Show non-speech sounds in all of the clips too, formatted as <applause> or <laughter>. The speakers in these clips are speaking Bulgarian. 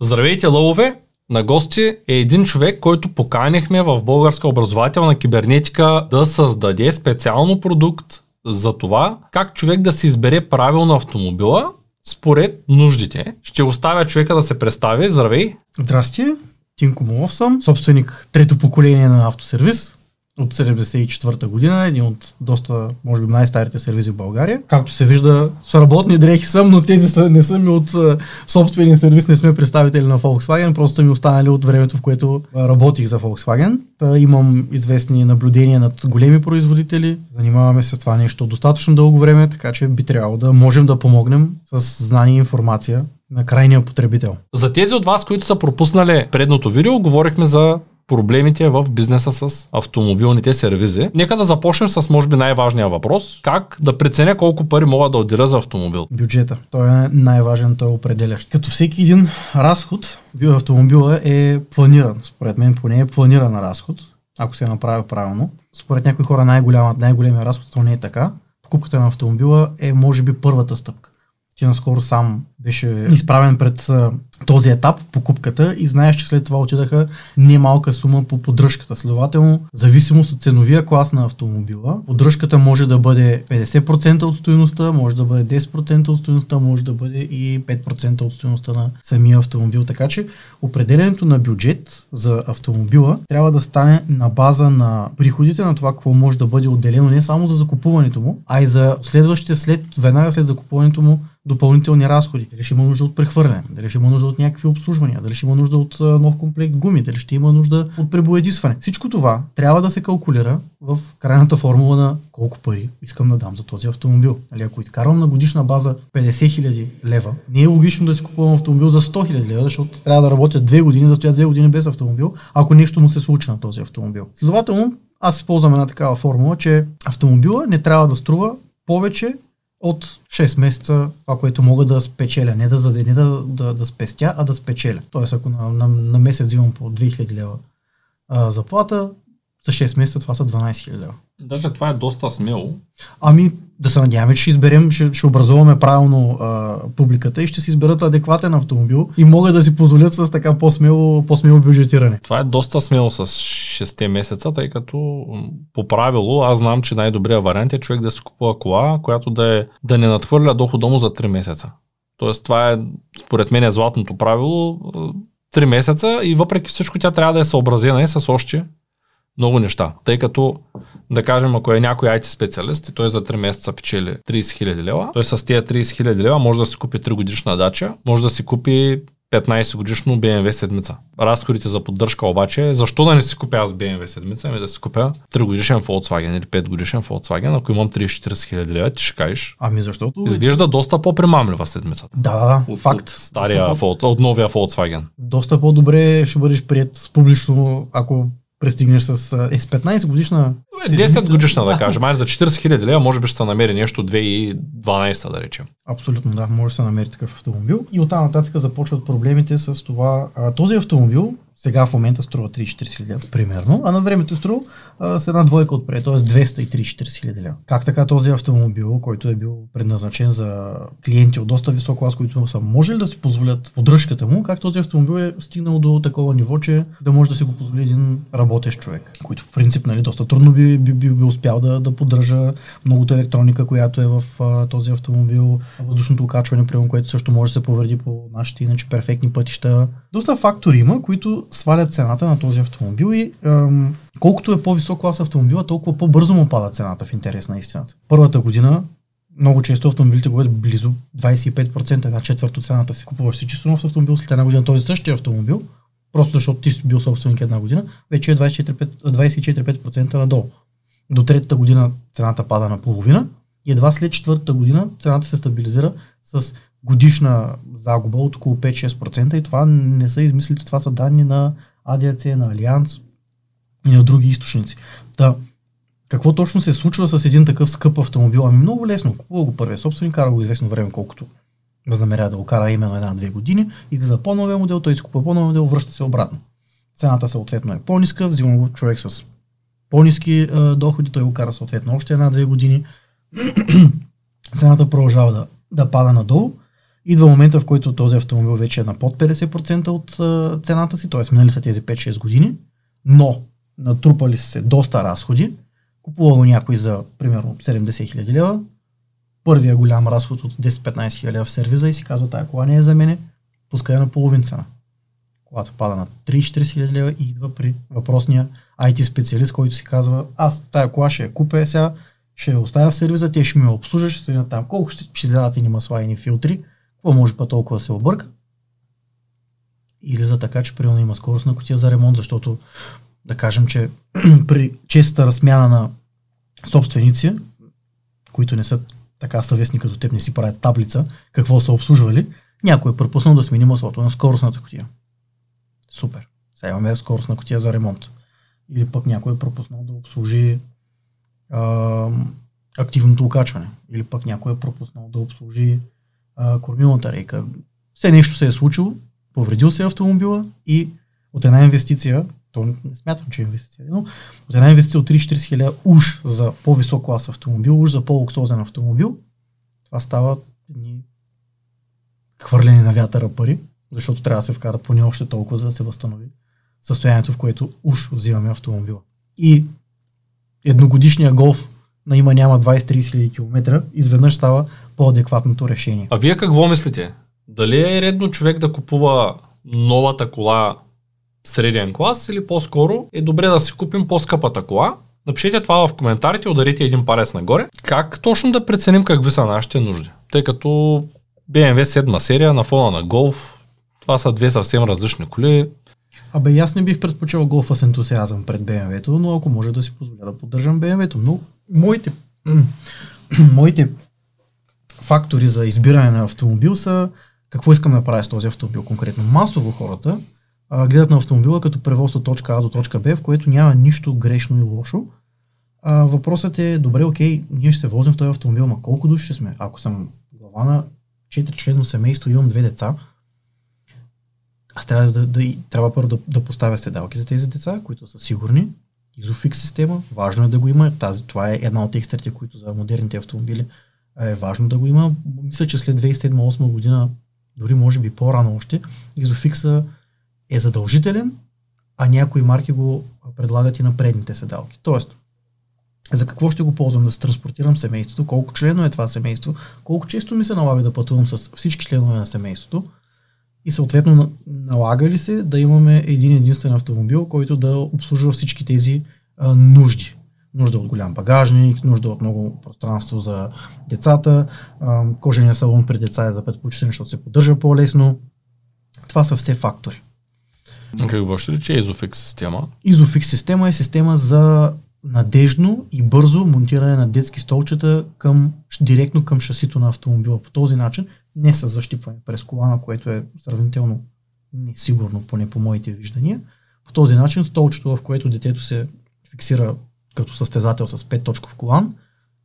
Здравейте, лъвове! На гости е един човек, който поканихме в Българска образователна кибернетика да създаде специално продукт за това как човек да се избере правилно автомобила според нуждите. Ще оставя човека да се представи. Здравей! Здрасти! Тинко Молов съм, собственик трето поколение на автосервис от 74-та година, един от доста, може би най-старите сервизи в България. Както се вижда, с работни дрехи съм, но тези са, не са ми от собствения сервис, не сме представители на Volkswagen, просто ми останали от времето, в което работих за Volkswagen. Та имам известни наблюдения над големи производители, занимаваме се с това нещо достатъчно дълго време, така че би трябвало да можем да помогнем с знание и информация на крайния потребител. За тези от вас, които са пропуснали предното видео, говорихме за проблемите в бизнеса с автомобилните сервизи. Нека да започнем с може би най-важния въпрос. Как да преценя колко пари мога да отделя за автомобил? Бюджета. Той е най-важен, той е определящ. Като всеки един разход, автомобила е планиран. Според мен поне е планиран разход, ако се направи правилно. Според някои хора най-голяма, най-големия разход, то не е така. Покупката на автомобила е може би първата стъпка. Ти наскоро сам беше изправен пред този етап, покупката и знаеш, че след това отидаха немалка сума по поддръжката. Следователно, зависимост от ценовия клас на автомобила, поддръжката може да бъде 50% от стоеността, може да бъде 10% от стоеността, може да бъде и 5% от стоеността на самия автомобил. Така че определенето на бюджет за автомобила трябва да стане на база на приходите на това, какво може да бъде отделено не само за закупуването му, а и за следващите след, веднага след закупуването му допълнителни разходи. Дали ще има нужда от прехвърляне, дали ще има нужда от някакви обслужвания, дали ще има нужда от нов комплект гуми, дали ще има нужда от пребоядисване. Всичко това трябва да се калкулира в крайната формула на колко пари искам да дам за този автомобил. Нали, ако изкарвам на годишна база 50 000 лева, не е логично да си купувам автомобил за 100 000 лева, защото трябва да работя две години, да стоя две години без автомобил, ако нещо му се случи на този автомобил. Следователно, аз използвам една такава формула, че автомобила не трябва да струва повече от 6 месеца това, което мога да спечеля. Не да, не да, да, да спестя, а да спечеля. Тоест, ако на, на, на месец взимам по 2000 лева а, заплата, за 6 месеца това са 12 000 лева. Даже това е доста смело. Ами, да се надяваме, че ще изберем, ще, ще образуваме правилно а, публиката и ще си изберат адекватен автомобил и могат да си позволят с така по-смело, по-смело бюджетиране. Това е доста смело с 6 месеца, тъй като по правило аз знам, че най-добрият вариант е човек да си купува кола, която да, е, да не надхвърля дохода му за 3 месеца. Тоест това е, според мен, е златното правило. 3 месеца и въпреки всичко тя трябва да е съобразена и с още много неща. Тъй като, да кажем, ако е някой IT специалист и той за 3 месеца печели 30 000 лева, той с тези 30 000 лева може да си купи 3 годишна дача, може да си купи 15 годишно BMW седмица. Разходите за поддръжка обаче, защо да не си купя аз BMW седмица, ами да си купя 3 годишен Volkswagen или 5 годишен Volkswagen, ако имам 30-40 хиляди лева, ти ще кажеш. Ами защото? Изглежда доста по-примамлива седмица. Да, от, факт. От, стария, доста от новия Volkswagen. Доста по-добре ще бъдеш прият публично, ако пристигнеш с, е, с 15 годишна... 10 годишна да <laughs> кажем, ай за 40 хиляди лева може би ще се намери нещо 2012 да речем. Абсолютно да, може да се намери такъв автомобил. И оттам нататък започват проблемите с това. А, този автомобил сега в момента струва 34 хиляди примерно, а на времето е струва с една двойка отпред, т.е. 234 хиляди лева. Как така този автомобил, който е бил предназначен за клиенти от доста висок клас, които са можели да си позволят поддръжката му, как този автомобил е стигнал до такова ниво, че да може да си го позволи един работещ човек, който в принцип нали, доста трудно би, би, би, би успял да, да поддържа многото електроника, която е в а, този автомобил, въздушното окачване, което също може да се повреди по нашите иначе перфектни пътища. Доста фактори има, които свалят цената на този автомобил и ам, колкото е по-висок клас автомобила, толкова по-бързо му пада цената в интерес на истината. Първата година много често автомобилите бъдат близо 25%, една четвърт от цената си. Купуваш си чисто нов автомобил, след една година този същия автомобил, просто защото ти си бил собственик една година, вече е 24-5% надолу. До третата година цената пада на половина и едва след четвъртата година цената се стабилизира с годишна загуба от около 5-6% и това не са измислите, това са данни на ADAC, на Алианс и на други източници. Да, какво точно се случва с един такъв скъп автомобил? Ами много лесно. Купува го първия собственик, кара го известно време, колкото възнамерява да го кара именно една-две години и за по-новия модел, той изкупва по-новия модел, връща се обратно. Цената съответно е по-ниска, взима го човек с по-низки е, доходи, той го кара съответно още една-две години. <clears throat> Цената продължава да, да пада надолу Идва момента, в който този автомобил вече е на под 50% от а, цената си, т.е. минали са тези 5-6 години, но натрупали се доста разходи, купува го някой за примерно 70 хиляди лева, първия голям разход от 10-15 хиляди в сервиза и си казва, тая кола не е за мене, пускай на половин цена. Колата пада на 30-40 хиляди лева и идва при въпросния IT специалист, който си казва, аз тая кола ще я купя сега, ще я оставя в сервиза, те ще ми я обслужат, ще стоя там. Колко ще, ще излядат и ни масла и ни филтри, какво може па толкова да се обърка? Излиза така, че примерно има скорост на котия за ремонт, защото да кажем, че <clears throat> при честата размяна на собственици, които не са така съвестни като теб, не си правят таблица, какво са обслужвали, някой е пропуснал да смени маслото на скоростната котия. Супер. Сега имаме скоростна котия за ремонт. Или пък някой е пропуснал да обслужи а, активното окачване. Или пък някой е пропуснал да обслужи а, кормилната рейка. Все нещо се е случило, повредил се автомобила и от една инвестиция, то не смятам, че е инвестиция, но от една инвестиция от 30-40 хиляди уж за по-висок клас автомобил, уж за по-луксозен автомобил, това става едни хвърлени на вятъра пари, защото трябва да се вкарат поне още толкова, за да се възстанови състоянието, в което уж взимаме автомобила. И едногодишния голф на има няма 20-30 хиляди километра, изведнъж става по-адекватното решение. А вие какво мислите? Дали е редно човек да купува новата кола среден клас или по-скоро е добре да си купим по-скъпата кола? Напишете това в коментарите, ударите един парец нагоре. Как точно да преценим какви са нашите нужди? Тъй като BMW 7 серия на фона на Golf, това са две съвсем различни коли. Абе, аз не бих предпочел голфа с ентусиазъм пред BMW-то, но ако може да си позволя да поддържам BMW-то. Но моите, <clears throat> моите фактори за избиране на автомобил са какво искам да правя с този автомобил конкретно. Масово хората а, гледат на автомобила като превоз от точка А до точка Б, в което няма нищо грешно и лошо. А, въпросът е, добре, окей, ние ще се возим в този автомобил, ма колко души ще сме? Ако съм глава на 4 члено семейство, имам две деца, аз трябва да, да, трябва първо да, да поставя седалки за тези деца, които са сигурни. Изофикс система, важно е да го има. Тази, това е една от екстрите, които за модерните автомобили е важно да го има. Мисля, че след 2007-2008 година, дори може би по-рано още, изофикса е задължителен, а някои марки го предлагат и на предните седалки. Тоест, за какво ще го ползвам да се транспортирам семейството, колко члено е това семейство, колко често ми се налага да пътувам с всички членове на семейството и съответно налага ли се да имаме един единствен автомобил, който да обслужва всички тези а, нужди. Нужда от голям багажник, нужда от много пространство за децата, кожения салон при деца е за предпочитане, защото се поддържа по-лесно. Това са все фактори. Какво ще рече Isofix система? Isofix система е система за надежно и бързо монтиране на детски столчета към, директно към шасито на автомобила. По този начин, не с защипване през колана, което е сравнително несигурно, поне по моите виждания. По този начин столчето, в което детето се фиксира като състезател с 5 точков колан,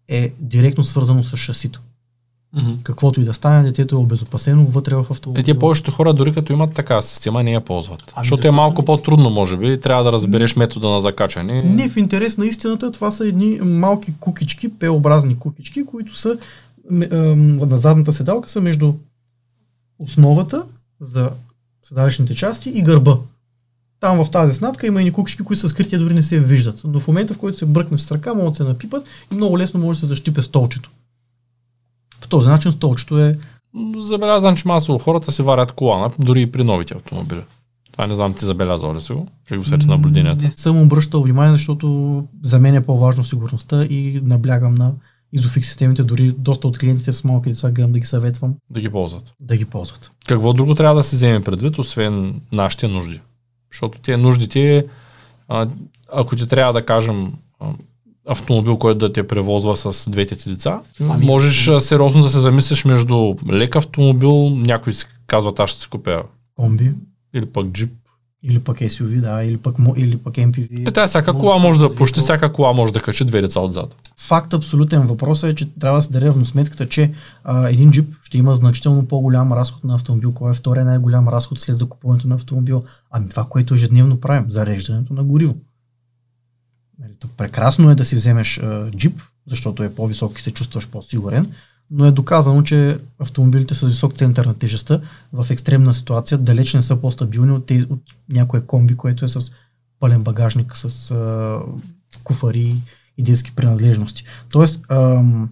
е директно свързано с шасито. Mm-hmm. Каквото и да стане, детето е обезопасено вътре в автомобила. Е, тия повечето хора, дори като имат такава система, не я ползват. Ами защото е малко по-трудно, може би. Трябва да разбереш метода на закачане. Не, в интерес на истината, това са едни малки кукички, П-образни кукички, които са на задната седалка са между основата за седалищните части и гърба. Там в тази снатка има и кукички, които са скрити, дори не се виждат. Но в момента, в който се бръкне с ръка, могат да се напипат и много лесно може да се защипе столчето. По този начин столчето е... Забелязвам, че масово хората си варят колана, дори и при новите автомобили. Това не знам, ти забелязал ли си го? Как го сече наблюденията? Не съм обръщал внимание, защото за мен е по-важно сигурността и наблягам на изофикс системите, дори доста от клиентите с малки деца гледам да ги съветвам. Да ги ползват. Да ги ползват. Какво друго трябва да се вземе предвид, освен нашите нужди? Защото те нуждите, а, ако ти трябва да кажем автомобил, който да те превозва с двете ти деца, ами, можеш сериозно да се замислиш между лек автомобил, някой си казва, аз ще си купя комби, или пък джип, или пък SUV, да, или пък, или пък MPV. Е, тая всяка кола може да, почти всяка кола може да качи две деца отзад. Факт абсолютен. Въпросът е, че трябва да се даде равносметката, че а, един джип ще има значително по-голям разход на автомобил. Кой е втория най-голям разход след закупуването на автомобил? Ами това, което ежедневно правим, зареждането на гориво. Нали, прекрасно е да си вземеш а, джип, защото е по-висок и се чувстваш по-сигурен, но е доказано, че автомобилите с висок център на тежестта в екстремна ситуация далеч не са по-стабилни от, тези, от някое комби, което е с пълен багажник, с а, куфари и детски принадлежности. Тоест, ам,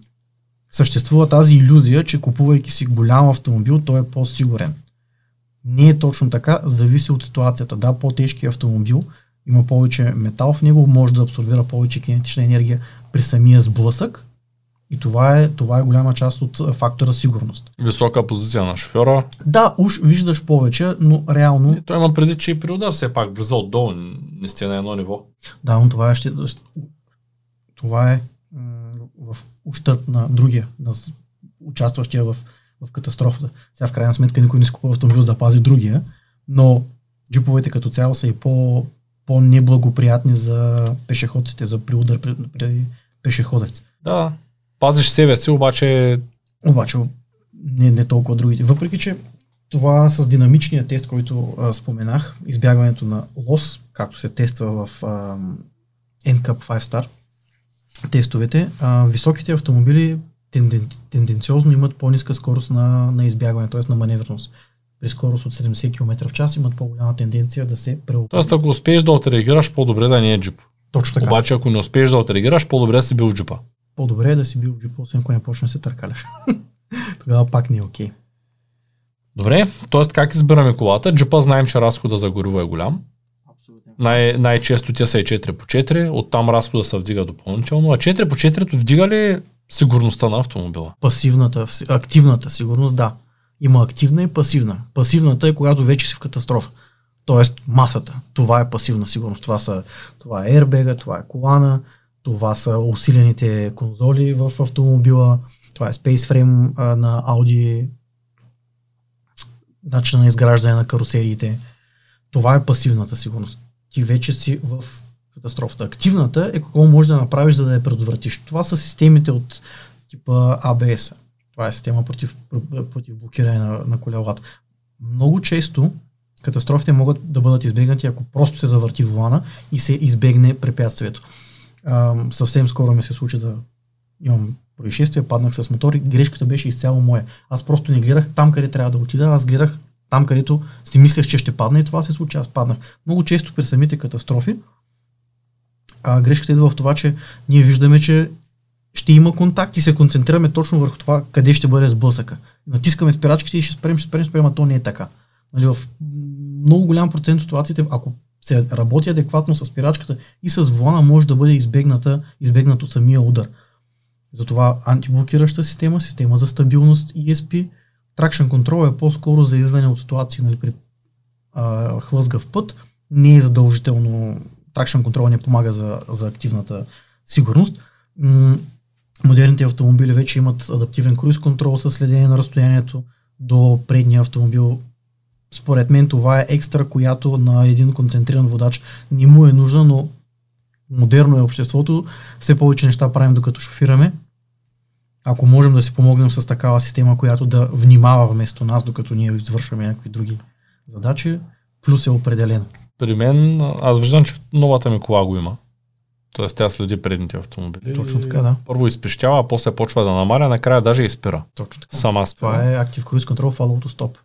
съществува тази иллюзия, че купувайки си голям автомобил, той е по-сигурен. Не е точно така, зависи от ситуацията. Да, по-тежки автомобил има повече метал в него, може да абсорбира повече кинетична енергия при самия сблъсък, и това е, това е голяма част от фактора сигурност. Висока позиция на шофьора. Да, уж виждаш повече, но реално... И той има преди, че и при удар все пак влиза отдолу, не сте на едно ниво. Да, но това е, ще, това е в ущърп на другия, на участващия в, в катастрофата. Сега в крайна сметка никой не скупува автомобил за да пази другия, но джиповете като цяло са и по, по-неблагоприятни за пешеходците, за приудар при, при пешеходец. Да, пазиш себе си, обаче... Обаче не, не толкова другите. Въпреки, че това с динамичния тест, който а, споменах, избягването на лос, както се тества в а, NCAP 5 Star, тестовете, а, високите автомобили тенден, тенденциозно имат по-ниска скорост на, на избягване, т.е. на маневреност. При скорост от 70 км в час имат по-голяма тенденция да се преопитат. Тоест, ако успееш да отреагираш, по-добре да не е джип. Точно така. Обаче, ако не успееш да отреагираш, по-добре да си бил джипа по-добре е да си бил в джипа, освен ако не почне да се търкаляш. <laughs> Тогава пак не е окей. Okay. Добре, т.е. как избираме колата? Джипа знаем, че разхода за гориво е голям. Най- най-често те са и 4 по 4, оттам разхода се вдига допълнително. А 4 по 4 вдига ли сигурността на автомобила? Пасивната, активната сигурност, да. Има активна и пасивна. Пасивната е когато вече си в катастрофа. Тоест масата. Това е пасивна сигурност. Това, са, това е airbag, това е колана, това са усилените конзоли в автомобила, това е Space а, на Audi, начин на изграждане на карусериите. Това е пасивната сигурност. Ти вече си в катастрофата. Активната е какво можеш да направиш, за да я предотвратиш. Това са системите от типа ABS. Това е система против, против блокиране на, на колелата. Много често катастрофите могат да бъдат избегнати, ако просто се завърти волана и се избегне препятствието. Съвсем скоро ми се случи да имам происшествие, паднах с мотор и грешката беше изцяло моя. Аз просто не гледах там, къде трябва да отида, аз гледах там, където си мислех, че ще падне и това се случи, аз паднах. Много често при самите катастрофи а, грешката идва в това, че ние виждаме, че ще има контакт и се концентрираме точно върху това къде ще бъде сблъсъка. Натискаме спирачките и ще спрем, ще спрем, ще спрем, а то не е така. Нали, в много голям процент от ситуациите, ако се работи адекватно с спирачката и с волана може да бъде избегната, избегнато самия удар. Затова антиблокираща система, система за стабилност ESP, Traction Control е по-скоро за излизане от ситуации нали, при а, хлъзгав път. Не е задължително, Traction Control не помага за, за активната сигурност. М- модерните автомобили вече имат адаптивен круиз контрол с следение на разстоянието до предния автомобил според мен това е екстра, която на един концентриран водач не му е нужна, но модерно е обществото. Все повече неща правим докато шофираме. Ако можем да си помогнем с такава система, която да внимава вместо нас, докато ние извършваме някакви други задачи, плюс е определено. При мен, аз виждам, че новата ми кола го има. Тоест тя следи предните автомобили. Точно така, да. Първо изпищява, а после почва да намаля, накрая даже изпира. Точно така. Сама спира. Това е Active Cruise Control Follow to Stop.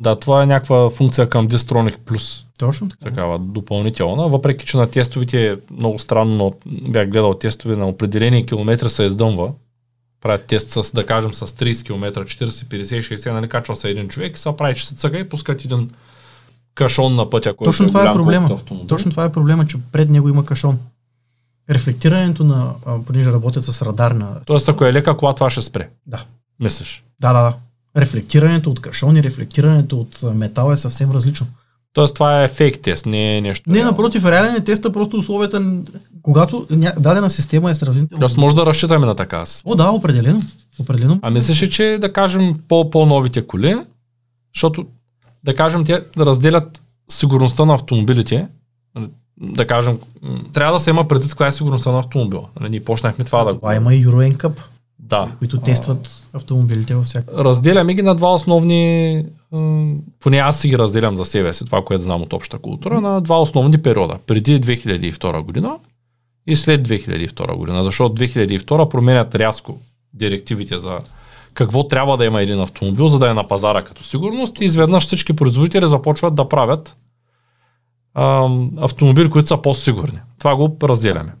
Да, това е някаква функция към Distronic Plus. Точно така. Такава допълнителна. Въпреки, че на тестовите е много странно, но бях гледал тестове на определени километри се издъмва. Правят тест с, да кажем, с 30 км, 40, 50, 60, нали, качва се един човек и се прави, че се цъга и пускат един кашон на пътя, който Точно е това е проблема. Точно това е проблема, че пред него има кашон. Рефлектирането на, понеже работят с радар на... Тоест, ако е лека кола, това ще спре. Да. Мислиш? Да, да, да. Рефлектирането от кашон и рефлектирането от метал е съвсем различно. Тоест, това е фейк тест, не е нещо. Не, напротив, реален е теста, просто условията, когато дадена система е сравнително. Тоест, може да разчитаме на така. О, да, определено. Определено. А мислиш ли, че да кажем по- по-новите коли, защото да кажем те да разделят сигурността на автомобилите, да кажем, трябва да се има предвид каква е сигурността на автомобила. Нали, Ние почнахме това да Това има и Euro NCAP, Да. които тестват автомобилите във всяка. Разделяме ги на два основни, поне аз си ги разделям за себе си, това, което знам от обща култура, на два основни периода. Преди 2002 година и след 2002 година, защото 2002 променят рязко директивите за какво трябва да има един автомобил, за да е на пазара като сигурност и изведнъж всички производители започват да правят автомобили, които са по-сигурни. Това го разделяме.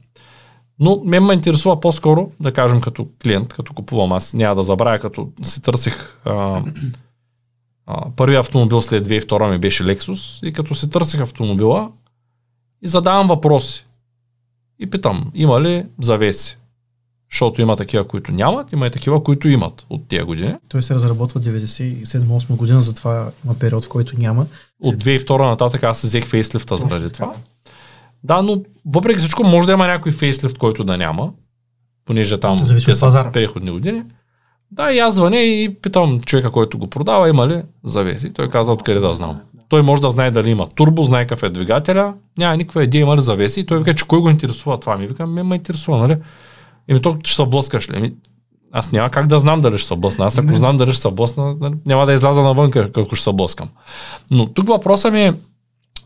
Но мен ме интересува по-скоро, да кажем като клиент, като купувам, аз няма да забравя, като си търсих а, а, първият автомобил след 2002 ми беше Lexus и като си търсих автомобила и задавам въпроси. И питам, има ли завеси? Защото има такива, които нямат, има и такива, които имат от тия години. Той се разработва 97-8 година, затова има период, в който няма. От 2002 нататък аз взех фейслифта заради това. Да, но въпреки всичко може да има някой фейслифт, който да няма, понеже там Зависи те са пазара. преходни години. Да, и аз звъня и питам човека, който го продава, има ли завеси. Той каза, откъде да знам. Той може да знае дали има турбо, знае какъв е двигателя, няма никаква идея има ли завеси. И той вика, че кой го интересува това? Ми вика, ме ме интересува, нали? Еми то ще се блъскаш ли? Еми, аз няма как да знам дали ще се блъсна. Аз ако знам дали ще се блъсна, нали, няма да изляза навън, ако ще се блъскам. Но тук въпросът ми е,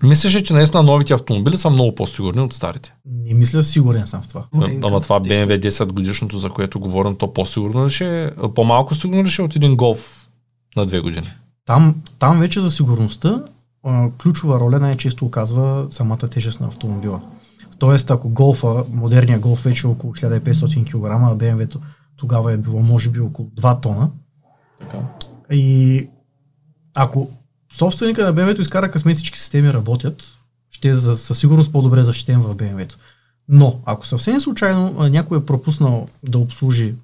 мислиш, че наистина новите автомобили са много по-сигурни от старите? Не мисля, сигурен съм в това. Ама това BMW 10 годишното, за което говорим, то по-сигурно ли ще е, по-малко сигурно ли ще е от един голф на две години? Там, там вече за сигурността а, ключова роля най-често оказва самата тежест на автомобила. Тоест, ако голфа, модерният голф вече е около 1500 кг, а BMW-то тогава е било може би около 2 тона. Така. И ако собственика на BMW-то изкара късмет всички системи работят, ще е за, със сигурност по-добре защитен в BMW-то. Но, ако съвсем случайно някой е пропуснал да обслужи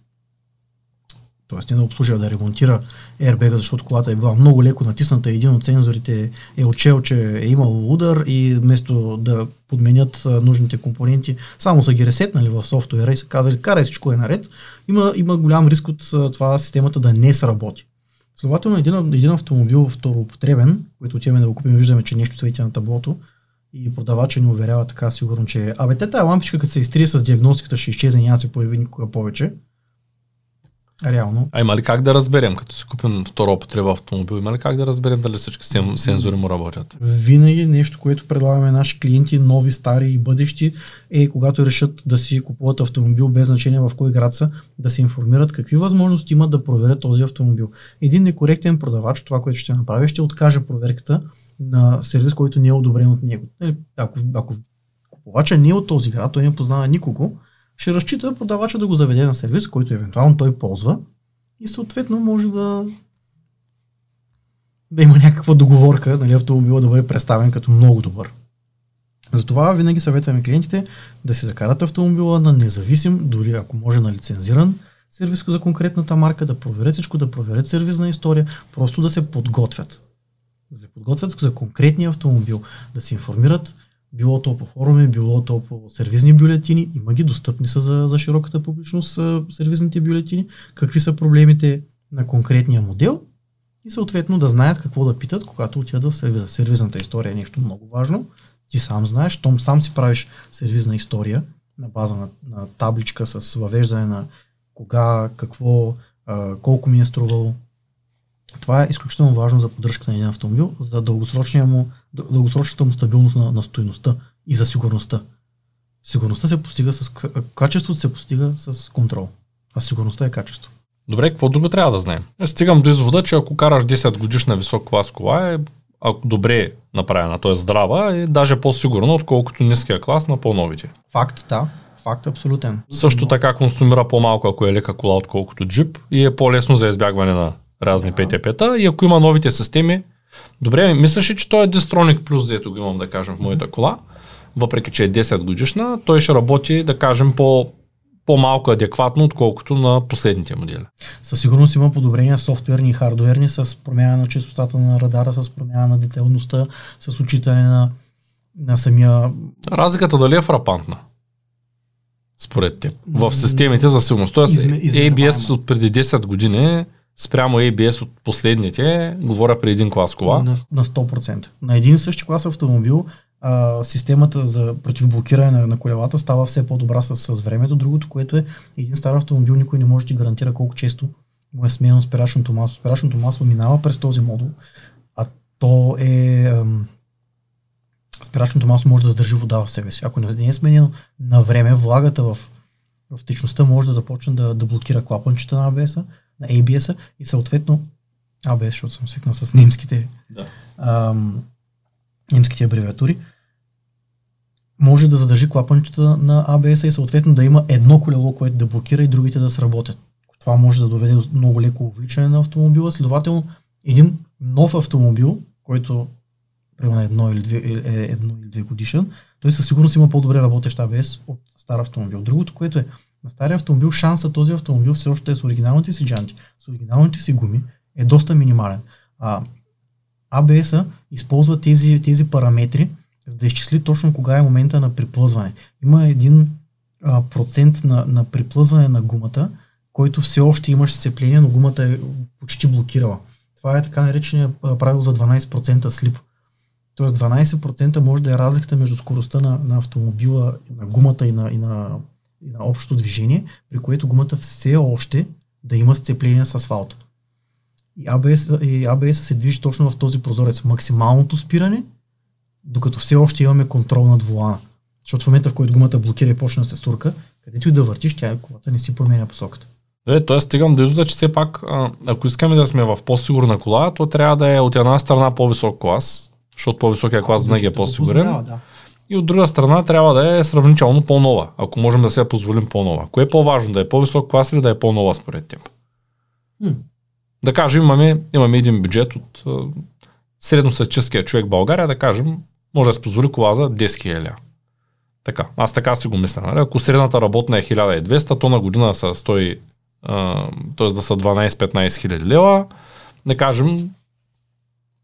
т.е. не да обслужи, а да ремонтира airbag, защото колата е била много леко натисната, един от сензорите е отчел, че е имал удар и вместо да подменят нужните компоненти, само са ги ресетнали в софтуера и са казали, карай всичко е наред, има, има голям риск от това системата да не сработи. Следователно, един, един автомобил второупотребен, който отиваме да го купим, виждаме, че нещо свети на таблото и продавача ни уверява така сигурно, че абе, те лампичка, като се изтрие с диагностиката, ще изчезне, няма да се появи никога повече. Реално. А има ли как да разберем, като си купим втора употреба автомобил, има ли как да разберем дали всички сен- сензори му работят? Винаги нещо, което предлагаме на наши клиенти, нови, стари и бъдещи, е когато решат да си купуват автомобил без значение в кой град са, да се информират какви възможности имат да проверят този автомобил. Един некоректен продавач, това, което ще направи, ще откаже проверката на сервис, който не е одобрен от него. Нали, Ако, ако купувача не е от този град, той не познава никого, ще разчита продавача да го заведе на сервис, който евентуално той ползва и съответно може да да има някаква договорка, нали, автомобила да бъде представен като много добър. Затова винаги съветваме клиентите да си закарат автомобила на независим, дори ако може на лицензиран сервис за конкретната марка, да проверят всичко, да проверят сервизна история, просто да се подготвят. Да се подготвят за конкретния автомобил, да се информират, било то по форуми, било то по сервизни бюлетини, има ги достъпни са за, за широката публичност сервизните бюлетини, какви са проблемите на конкретния модел и съответно да знаят какво да питат, когато отидат в сервиза. Сервизната история е нещо много важно. Ти сам знаеш, том сам си правиш сервизна история на база на, на табличка с въвеждане на кога, какво, колко ми е струвало. Това е изключително важно за поддръжката на един автомобил, за му, дъл- дългосрочната му стабилност на, на стойността и за сигурността. Сигурността се постига с качеството се постига с контрол. А сигурността е качество. Добре, какво друго трябва да знаем? Стигам до извода, че ако караш 10 годишна висок клас кола, е ако добре направена, т.е. здрава, е даже по-сигурна, отколкото ниския клас на по-новите. Факт, да. Факт абсолютен. Също така консумира по-малко, ако е лека кола, отколкото джип и е по-лесно за избягване на разни ПТП-та. И ако има новите системи, добре, мислиш ли, че той е Distronic Plus, дето го имам да кажем в моята кола, въпреки че е 10 годишна, той ще работи, да кажем, по по-малко адекватно, отколкото на последните модели. Със сигурност има подобрения софтуерни и хардуерни с промяна на частотата на радара, с промяна на детайлността, с учитане на, на самия... Разликата дали е фрапантна? Според теб. В системите за сигурност. Тоест, изме-. ABS от преди 10 години спрямо ABS от последните, говоря при един клас кола. На, на 100%. На един и същи клас автомобил а, системата за противоблокиране на, на колелата става все по-добра с, с времето. Другото, което е един стар автомобил, никой не може да ти гарантира колко често му е сменено спирачното масло. Спирачното масло минава през този модул, а то е... Ам, спирачното масло може да задържи вода в себе си. Ако не е сменено на време, влагата в, в течността може да започне да, да блокира клапанчета на ABS-а, на ABS-а и съответно ABS, защото съм свикнал с немските, Да. ам, немските абревиатури, може да задържи клапанчета на ABS-а и съответно да има едно колело, което да блокира и другите да сработят. Това може да доведе до много леко увличане на автомобила. Следователно, един нов автомобил, който примерно едно или две, е едно или две годишен, той със сигурност има по-добре работещ ABS от стар автомобил. Другото, което е, на стария автомобил шанса този автомобил все още е с оригиналните си джанти, с оригиналните си гуми, е доста минимален. А ABS-а използва тези, тези параметри, за да изчисли точно кога е момента на приплъзване. Има един а, процент на, на приплъзване на гумата, който все още имаш сцепление, но гумата е почти блокирала. Това е така наречения правило за 12% слип. Тоест 12% може да е разликата между скоростта на, на автомобила, на гумата и на, и, на, на общото движение, при което гумата все още да има сцепление с асфалта. И ABS, и ABS се движи точно в този прозорец. Максималното спиране, докато все още имаме контрол над волана. Защото в момента, в който гумата блокира и почне да се стурка, където и да въртиш, тя колата не си променя посоката. Добре, т.е. стигам до извода, че все пак, ако искаме да сме в по-сигурна кола, то трябва да е от една страна по-висок клас, защото по-високия клас винаги е по-сигурен. Да. И от друга страна трябва да е сравнително по-нова, ако можем да се позволим по-нова. Кое е по-важно, да е по-висок клас или да е по-нова според теб? М. Да кажем, имаме, имаме един бюджет от а, средносъческия човек в България, да кажем, може да се позволи кола за 10 000 ля. Така, аз така си го мисля. Нали? Ако средната работна е 1200, то на година са 100, т.е. да са 12-15 хиляди лева, да кажем,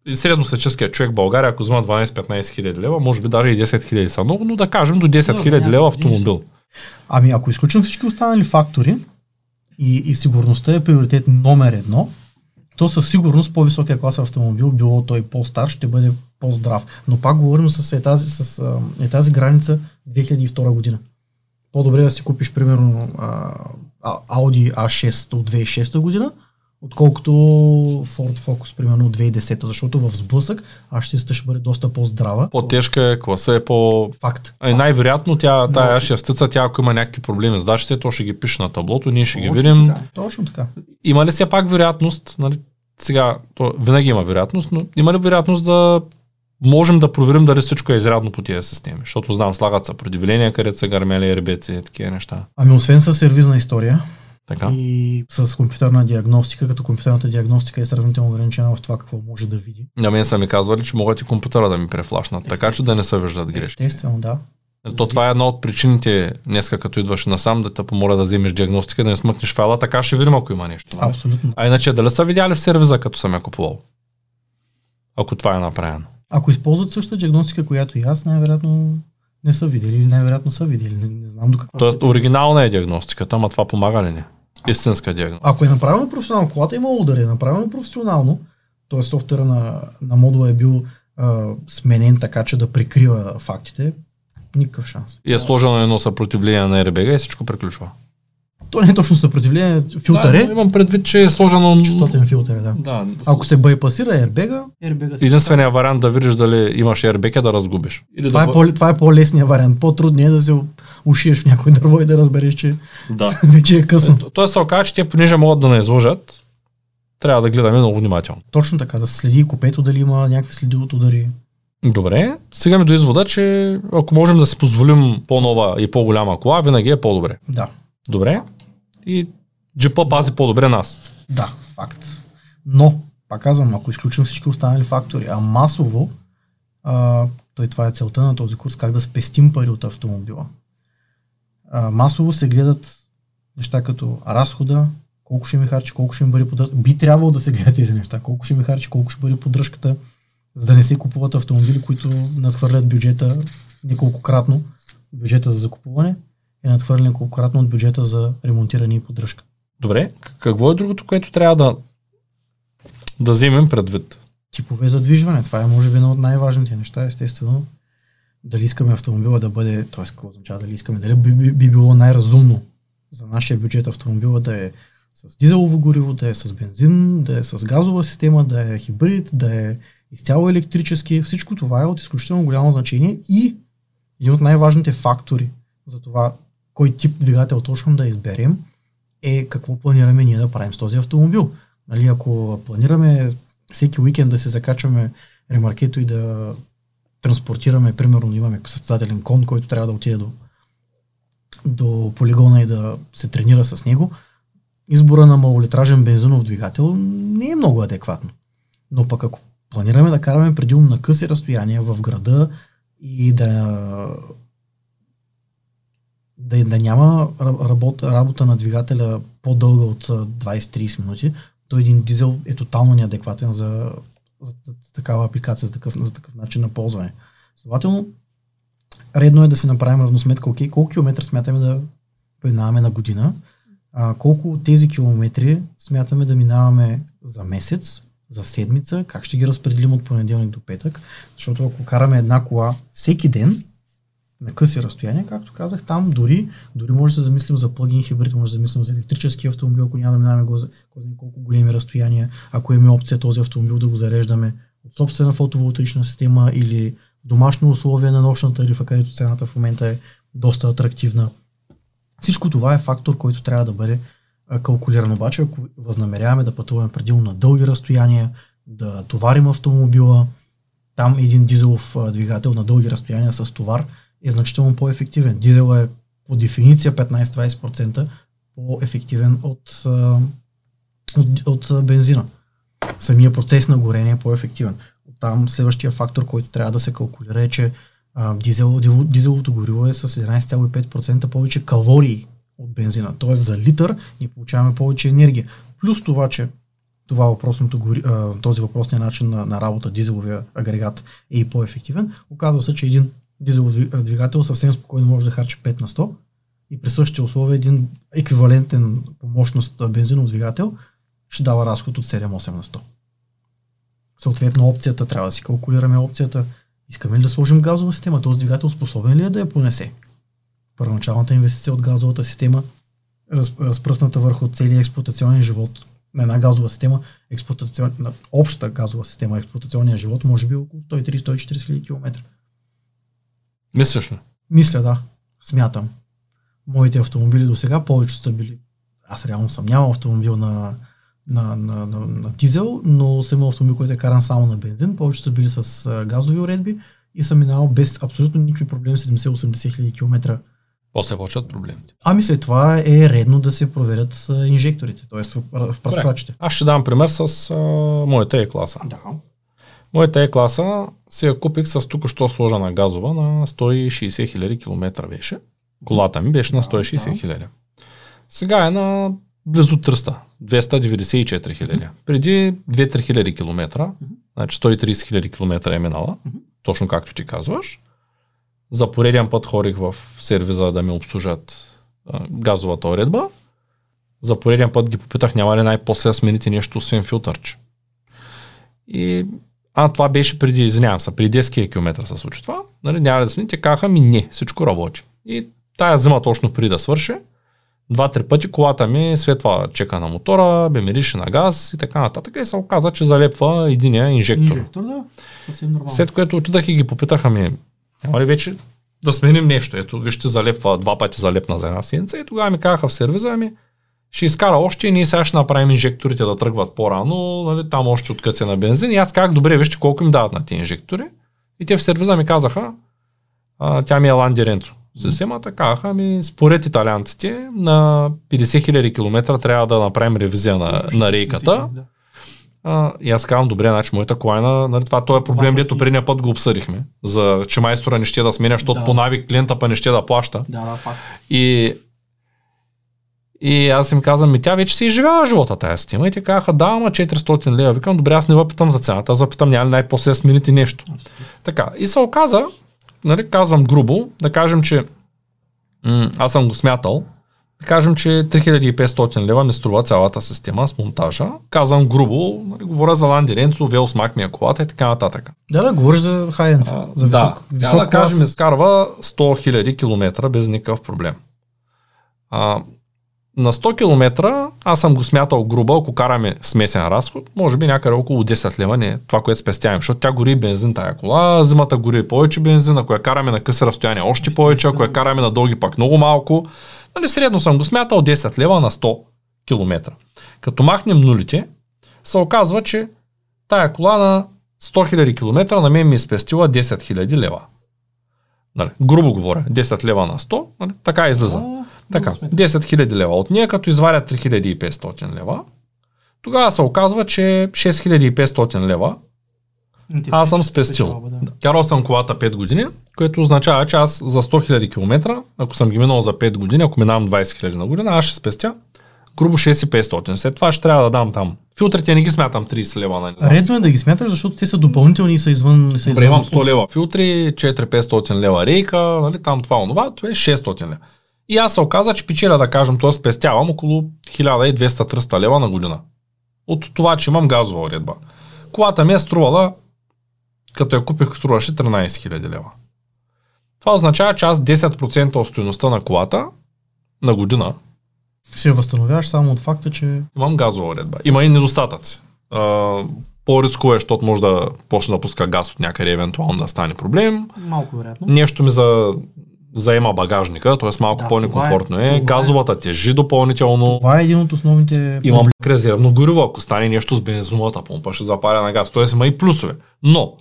и средносъческия човек в България, ако взема 12-15 хиляди лева, може би даже и 10 хиляди са много, но да кажем до 10 хиляди лева автомобил. Ами ако изключим всички останали фактори и, и сигурността е приоритет номер едно, то със сигурност по-високия клас автомобил, било той по-стар, ще бъде по-здрав. Но пак говорим с е тази, с, е тази граница 2002 година. По-добре да си купиш примерно а- Audi A6 от 2006 година, отколкото Ford Focus примерно от 2010, защото в сблъсък A6 ще бъде доста по-здрава. По-тежка е, класа е по... Факт. И най-вероятно тя, тая Но- шестица, тя ако има някакви проблеми с дачите, то ще ги пише на таблото, ние ще ги Точно видим. Така, точно така. Има ли все пак вероятност, нали, сега, то винаги има вероятност, но има ли вероятност да можем да проверим дали всичко е изрядно по тези системи? Защото знам, слагат се предявления, където са гърмели, ребеци и такива неща. Ами освен с сервизна история, Така. и с компютърна диагностика, като компютърната диагностика е сравнително ограничена в това какво може да види. На мен са ми казвали, че могат и компютъра да ми префлашнат, така че да не се виждат грешки. Естествено, да. То това е една от причините, днеска като идваш насам, да те помоля да вземеш диагностика, да не смъкнеш файла, така ще видим ако има нещо. нали? Абсолютно. А иначе дали са видяли в сервиза, като съм я купувал? Ако това е направено. Ако използват същата диагностика, която и аз, най-вероятно не са видели най-вероятно са видели. Не, не знам до какво. Тоест, оригинална е диагностиката, ама това помага ли ни? Истинска диагностика. Ако е направено професионално, колата има удар, е направено професионално, т.е. софтуера на, на модула е бил а, сменен така, че да прикрива фактите, никакъв шанс. И е сложено едно съпротивление на RBG и всичко приключва. То не е точно съпротивление, филтър Да, е, имам предвид, че е сложено... частотен филтър е, да. Да, Ако се байпасира airbag Единственият вариант да видиш дали имаш airbag е да разгубиш. Или Това, да... е по, това е по-лесният вариант. По-трудният е да се ушиеш в някой дърво и да разбереш, че да. <laughs> вече е късно. Тоест се оказа, че те понеже могат да не изложат, трябва да гледаме много внимателно. Точно така, да се следи купето дали има някакви следи от удари. Добре, стигаме до извода, че ако можем да си позволим по-нова и по-голяма кола, винаги е по-добре. Да, Добре. И джипа пази по-добре нас. да, факт. Но, пак казвам, ако изключим всички останали фактори, а масово, а, той това е целта на този курс, как да спестим пари от автомобила. А, масово се гледат неща като разхода, колко ще ми харчи, колко ще ми бъде поддръжката. Би трябвало да се гледат тези неща. Колко ще ми харчи, колко ще бъде поддръжката, за да не се купуват автомобили, които надхвърлят бюджета неколкократно. Бюджета за закупуване е надхвърлен неколкократно от бюджета за ремонтиране и поддръжка. Добре, какво е другото, което трябва да, да вземем предвид? типове задвижване. Това е може би едно от най-важните неща, естествено. Дали искаме автомобила да бъде, т.е. какво означава дали искаме, дали би, би, би било най-разумно за нашия бюджет автомобила да е с дизелово гориво, да е с бензин, да е с газова система, да е хибрид, да е изцяло електрически. Всичко това е от изключително голямо значение и един от най-важните фактори за това кой тип двигател точно да изберем е какво планираме ние да правим с този автомобил. Нали, ако планираме всеки уикенд да се закачваме ремаркето и да транспортираме, примерно имаме състезателен кон, който трябва да отиде до, до полигона и да се тренира с него, избора на малолитражен бензинов двигател не е много адекватно. Но пък ако планираме да караме предимно на къси разстояния в града и да, да, да няма работа, работа на двигателя по-дълга от 20-30 минути, то един дизел е тотално неадекватен за, за, такава апликация, за такъв, за такъв начин на ползване. Следователно, редно е да се направим равносметка, окей, колко километра смятаме да минаваме на година, а, колко от тези километри смятаме да минаваме за месец, за седмица, как ще ги разпределим от понеделник до петък, защото ако караме една кола всеки ден, на къси разстояния, както казах, там дори, дори може да се замислим за плагин хибрид, може да замислим за електрически автомобил, ако няма да минаваме го за колко големи разстояния, ако имаме опция този автомобил да го зареждаме от собствена фотоволтаична система или домашни условия на нощната тарифа, където цената в момента е доста атрактивна. Всичко това е фактор, който трябва да бъде калкулиран. Обаче, ако възнамеряваме да пътуваме предимно на дълги разстояния, да товарим автомобила, там един дизелов двигател на дълги разстояния с товар е значително по-ефективен. Дизел е по дефиниция 15-20% по-ефективен от, от, от бензина. Самия процес на горение е по-ефективен. Там следващия фактор, който трябва да се калкулира е, че а, дизел, дизеловото гориво е с 11,5% повече калории от бензина. Тоест за литър ни получаваме повече енергия. Плюс това, че това въпросното, този въпросния начин на, на работа, дизеловия агрегат е и по-ефективен, оказва се, че един дизелов двигател съвсем спокойно може да харчи 5 на 100 и при същите условия един еквивалентен по мощност бензинов двигател ще дава разход от 7-8 на 100. Съответно опцията трябва да си калкулираме опцията. Искаме ли да сложим газова система? Този двигател способен ли е да я понесе? Първоначалната инвестиция от газовата система, разпръсната върху целия експлуатационен живот на една газова система, експлуатацион... обща газова система, експлуатационния живот, може би около 130-140 хиляди километра. Мислиш ли? Мисля, да. Смятам. Моите автомобили до сега повече са били. Аз реално съм нямал автомобил на, на, на, на, на дизел, но съм имал автомобил, който е каран само на бензин. Повече са били с газови уредби и съм минал без абсолютно никакви проблеми 70-80 хиляди километра. После почват проблемите. Ами след това е редно да се проверят инжекторите, т.е. в пръскачите. Аз ще дам пример с а, моята E-класа. Да. Моята Е-класа се я купих с тук що сложена газова на 160 хиляди километра беше. Колата ми беше на 160 хиляди. Сега е на близо 300, 294 хиляди. Преди 2-3 хиляди километра, значи 130 хиляди километра е минала, точно както ти казваш. За пореден път хорих в сервиза да ми обслужат газовата уредба. За пореден път ги попитах няма ли най-после смените нещо, освен филтърче. И а това беше преди, извинявам се, преди 10 км се случи това, нали, няма да смените, казаха ми не, всичко работи. И тая зима точно преди да свърши, два-три пъти колата ми светва чека на мотора, бе мирише на газ и така нататък. И се оказа, че залепва единия инжектор. Инжектор, да. Съвсем нормално. След което отидах и ги попитаха ми, няма ли вече да сменим нещо? Ето, вижте, залепва, два пъти залепна за една седмица. И тогава ми казаха в сервиза ми, ще изкара още и ние сега ще направим инжекторите да тръгват по-рано, нали, там още откъце на бензин. И аз как добре, вижте колко им дават на тези инжектори. И те в сервиза ми казаха, а, тя ми е Ланди Ренцо. Системата казаха ми, според италианците, на 50 000 км трябва да направим ревизия на, на рейката. А, и аз казвам, добре, значи моята кола е на, нали, това, този е проблем, дето предния път го обсъдихме, за че майстора не ще да сменя, защото да. по навик клиента па не ще да плаща. Да, да, факт. И и аз им казвам, ми тя вече си изживява живота тази система. И те казаха, да, ама 400 лева. Викам, добре, аз не въпитам за цената, аз въпитам няма ли най-после смените нещо. Така. И се оказа, нали, казвам грубо, да кажем, че м- аз съм го смятал, да кажем, че 3500 лева ми струва цялата система с монтажа. Казвам грубо, нали, говоря за Ланди Ренцо, Велос Мак ми е колата и така нататък. Да, да, говориш за хай-енд. За висок, да, висок да, да кажем, изкарва 100 000 км без никакъв проблем. А, на 100 км аз съм го смятал грубо, ако караме смесен разход, може би някъде около 10 лева, не това, което спестяваме, защото тя гори бензин тая кола, зимата гори повече бензин, ако я караме на къси разстояние още повече, ако я караме на дълги пак много малко. Нали, средно съм го смятал 10 лева на 100 км. Като махнем нулите, се оказва, че тая кола на 100 000 км на мен ми е спестила 10 000 лева. Нали, грубо говоря, 10 лева на 100, нали, така излиза. Така, много сме. 10 000 лева. От нея, като изваря 3500 лева, тогава се оказва, че 6500 лева аз съм спестил. печалба, да. Карал съм колата 5 години, което означава, че аз за 100 000 км, ако съм ги минал за 5 години, ако минавам 20 000 на година, аз ще спестя грубо 6500. След това ще трябва да дам там. Филтрите не ги смятам 30 лева на знам. Редно е да ги смяташ, защото те са допълнителни и са извън. Са Добре, извън имам 100 лева филтри, 4-500 лева рейка, нали, там това, онова, това е 600 лева. И аз се оказа, че печеля, да кажем, т.е. спестявам около 1200-300 лева на година. От това, че имам газова уредба. Колата ми е струвала, като я купих, струваше 13 000 лева. Това означава, че аз 10% от стоеността на колата на година Се възстановяваш само от факта, че имам газова уредба. Има и недостатъци. А, по-рисково е, защото може да почне да пуска газ от някъде, евентуално да стане проблем. малко вероятно. Нещо ми за, заема багажника, т.е. малко Да, по-некомфортно е- е. е- Газовата тежи допълнително. Това е един от основните. Имам резервно гориво, ако стане нещо с бензиновата помпа, ще запаля на газ. Тоест има и плюсове. Но,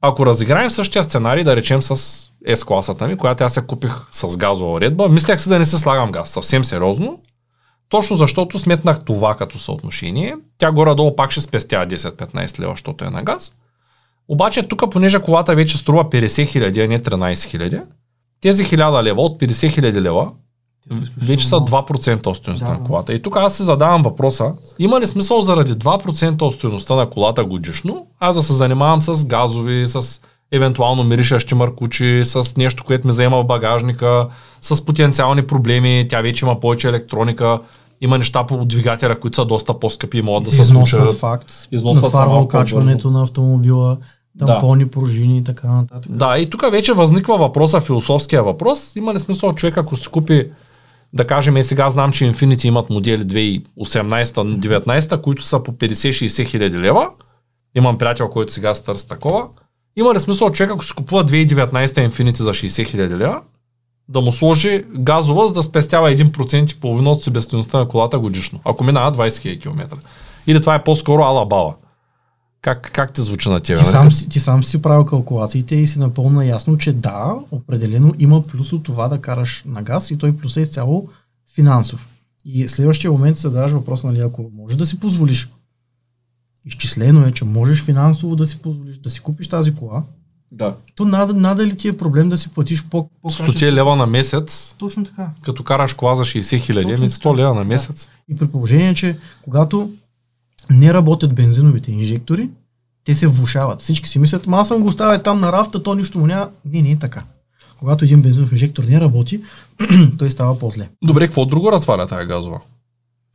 ако разиграем същия сценарий, да речем с S-класата ми, която аз я купих с газова уредба, мислях си да не се слагам газ. Съвсем сериозно. Точно защото сметнах това като съотношение. Тя горе-долу пак ще спестя 10-15 лева, защото е на газ. Обаче тук, понеже колата вече струва 50 хиляди, а не 13 хиляди, тези 1000 лева от 50 хиляди лева вече са 2% от стоеността Да, на колата. И тук аз се задавам въпроса, има ли смисъл заради 2% от стоеността на колата годишно, аз да се занимавам с газови, с евентуално миришащи маркучи, с нещо, което ми заема в багажника, с потенциални проблеми, тя вече има повече електроника, има неща по двигателя, които са доста по-скъпи и могат да се износват случат. факт. Износват Натварва окачването на автомобила, Да. тампони, пружини и така нататък. Да, и тук вече възниква въпроса, философския въпрос. Има ли смисъл човек, ако си купи, да кажем, е сега знам, че Infinity имат модели 2018-19, които са по 50-60 хиляди лева. Имам приятел, който сега се търси такова. Има ли смисъл човек, ако си купува 2019 Infinity за 60 хиляди лева, да му сложи газова, за да спестява 1% и половина от себестойността на колата годишно, ако минава 20 хиляди км. Или това е по-скоро ала бала. Как, как ти звучи на тебе? Ти сам, си, ти сам си правил калкулациите и си напълно ясно, че да, определено има плюс от това да караш на газ и той плюс е изцяло финансов. И следващия момент се задаваш въпрос, нали, ако можеш да си позволиш, изчислено е, че можеш финансово да си позволиш да си купиш тази кола, Да. то нада, нада ли ти е проблем да си платиш по, по 100 лева на месец, Точно така. като караш кола за 60 хиляди, Точно ами 100 така. лева на Да. месец. И при положение, че когато не работят бензиновите инжектори, те се влушават. Всички си мислят, аз съм го оставя там на рафта, то нищо му няма. Не, не е така. Когато един бензинов инжектор не работи, <clears throat> той става по-зле. Добре, какво друго разваля тая газова?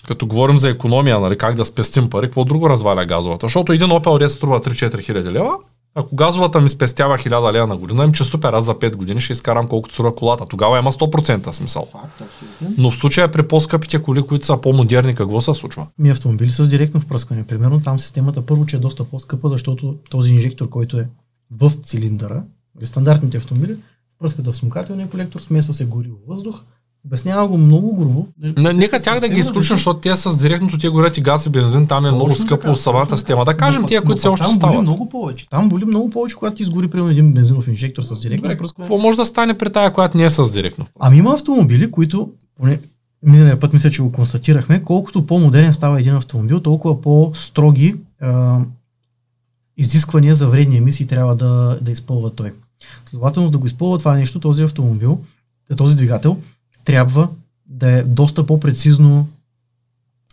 Като говорим за економия, нали, как да спестим пари, какво друго разваля газовата? Защото един Opel Red струва 3-4 хиляди лева, ако газовата ми спестява 1000 лева на година, им че супер, аз за 5 години ще изкарам колкото струва колата. Тогава има 100% смисъл. Факт, абсолютно. Но в случая при по-скъпите коли, които са по-модерни, какво се случва? Ми автомобили с директно впръскване. Примерно там системата първо, че е доста по-скъпа, защото този инжектор, който е в цилиндъра, нали, стандартните автомобили, впръскат в смукателния колектор, смесва се гориво въздух, обяснява го много грубо. Не, нека тях да ги изключим, защото те с директното те горят и газ и бензин, там е много Точно скъпо така, самата система. Да кажем тия, които все още там боли стават. много повече. Там боли много повече, когато ти изгори примерно един бензинов инжектор с директно Добре, какво може да стане при тая, която не е с директно? Ами има автомобили, които, поне миналия път мисля, че го констатирахме, колкото по-модерен става един автомобил, толкова по-строги а, изисквания за вредни емисии трябва да, да изпълва той. Следователно, за да го изпълва това нещо, този автомобил, този двигател, трябва да е доста по-прецизно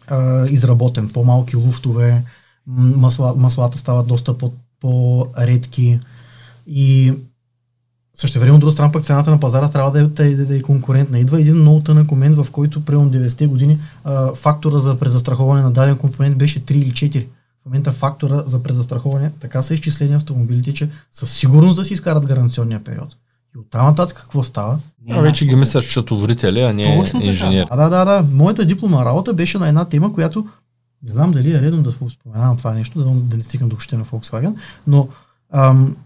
а, изработен, по-малки луфтове, масла, маслата стават доста по, по-редки и също време, от друга страна, пък цената на пазара трябва да е, да, да е конкурентна. Идва един много тънък момент, в който примерно 90-те години а, фактора за презастраховане на даден компонент беше 3 или 4. В момента фактора за презастраховане, така са изчислени автомобилите, че със сигурност да си изкарат гаранционния период. И оттам нататък какво става? А вече ги мислят счетоводители, а не Точно така. инженери. А, да, да, да. Моята дипломна работа беше на една тема, която не знам дали е редно да споменавам това нещо, да, да не стигам до въобще на Volkswagen, но ам,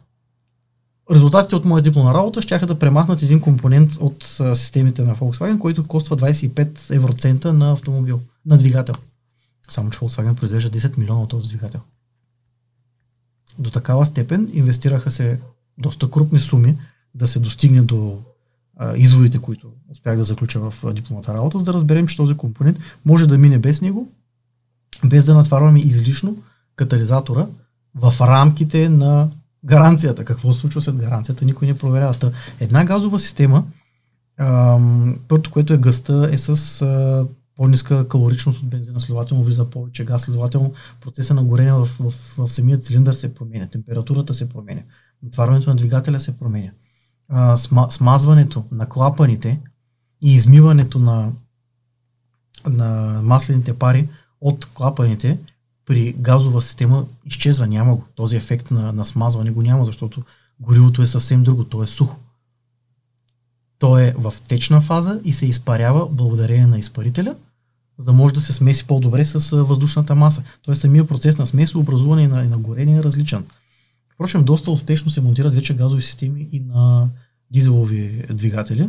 резултатите от моя дипломна работа ще да премахнат един компонент от а, системите на Volkswagen, който коства 25 евроцента на автомобил. на двигател. Само, че Volkswagen произвежда 10 милиона от този двигател. До такава степен инвестираха се доста крупни суми да се достигне до а, изводите, които успях да заключа в дипломата работа, за да разберем, че този компонент може да мине без него, без да натварваме излишно катализатора в рамките на гаранцията. Какво се случва след гаранцията, никой не проверява. Та, една газова система, първото, което е гъста, е с а, по-ниска калоричност от бензина, следователно влиза повече газ, следователно процеса на горение в, в, в самия цилиндър се променя, температурата се променя, натварването на двигателя се променя. Сма, смазването на клапаните и измиването на, на маслените пари от клапаните при газова система изчезва, няма го. Този ефект на, на смазване го няма, защото горивото е съвсем друго, то е сухо. То е в течна фаза и се изпарява благодарение на изпарителя, за да може да се смеси по-добре с въздушната маса. Тоест самия процес на смес, образуване и на, и на горение е различен. Впрочем, доста успешно се монтират вече газови системи и на дизелови двигатели,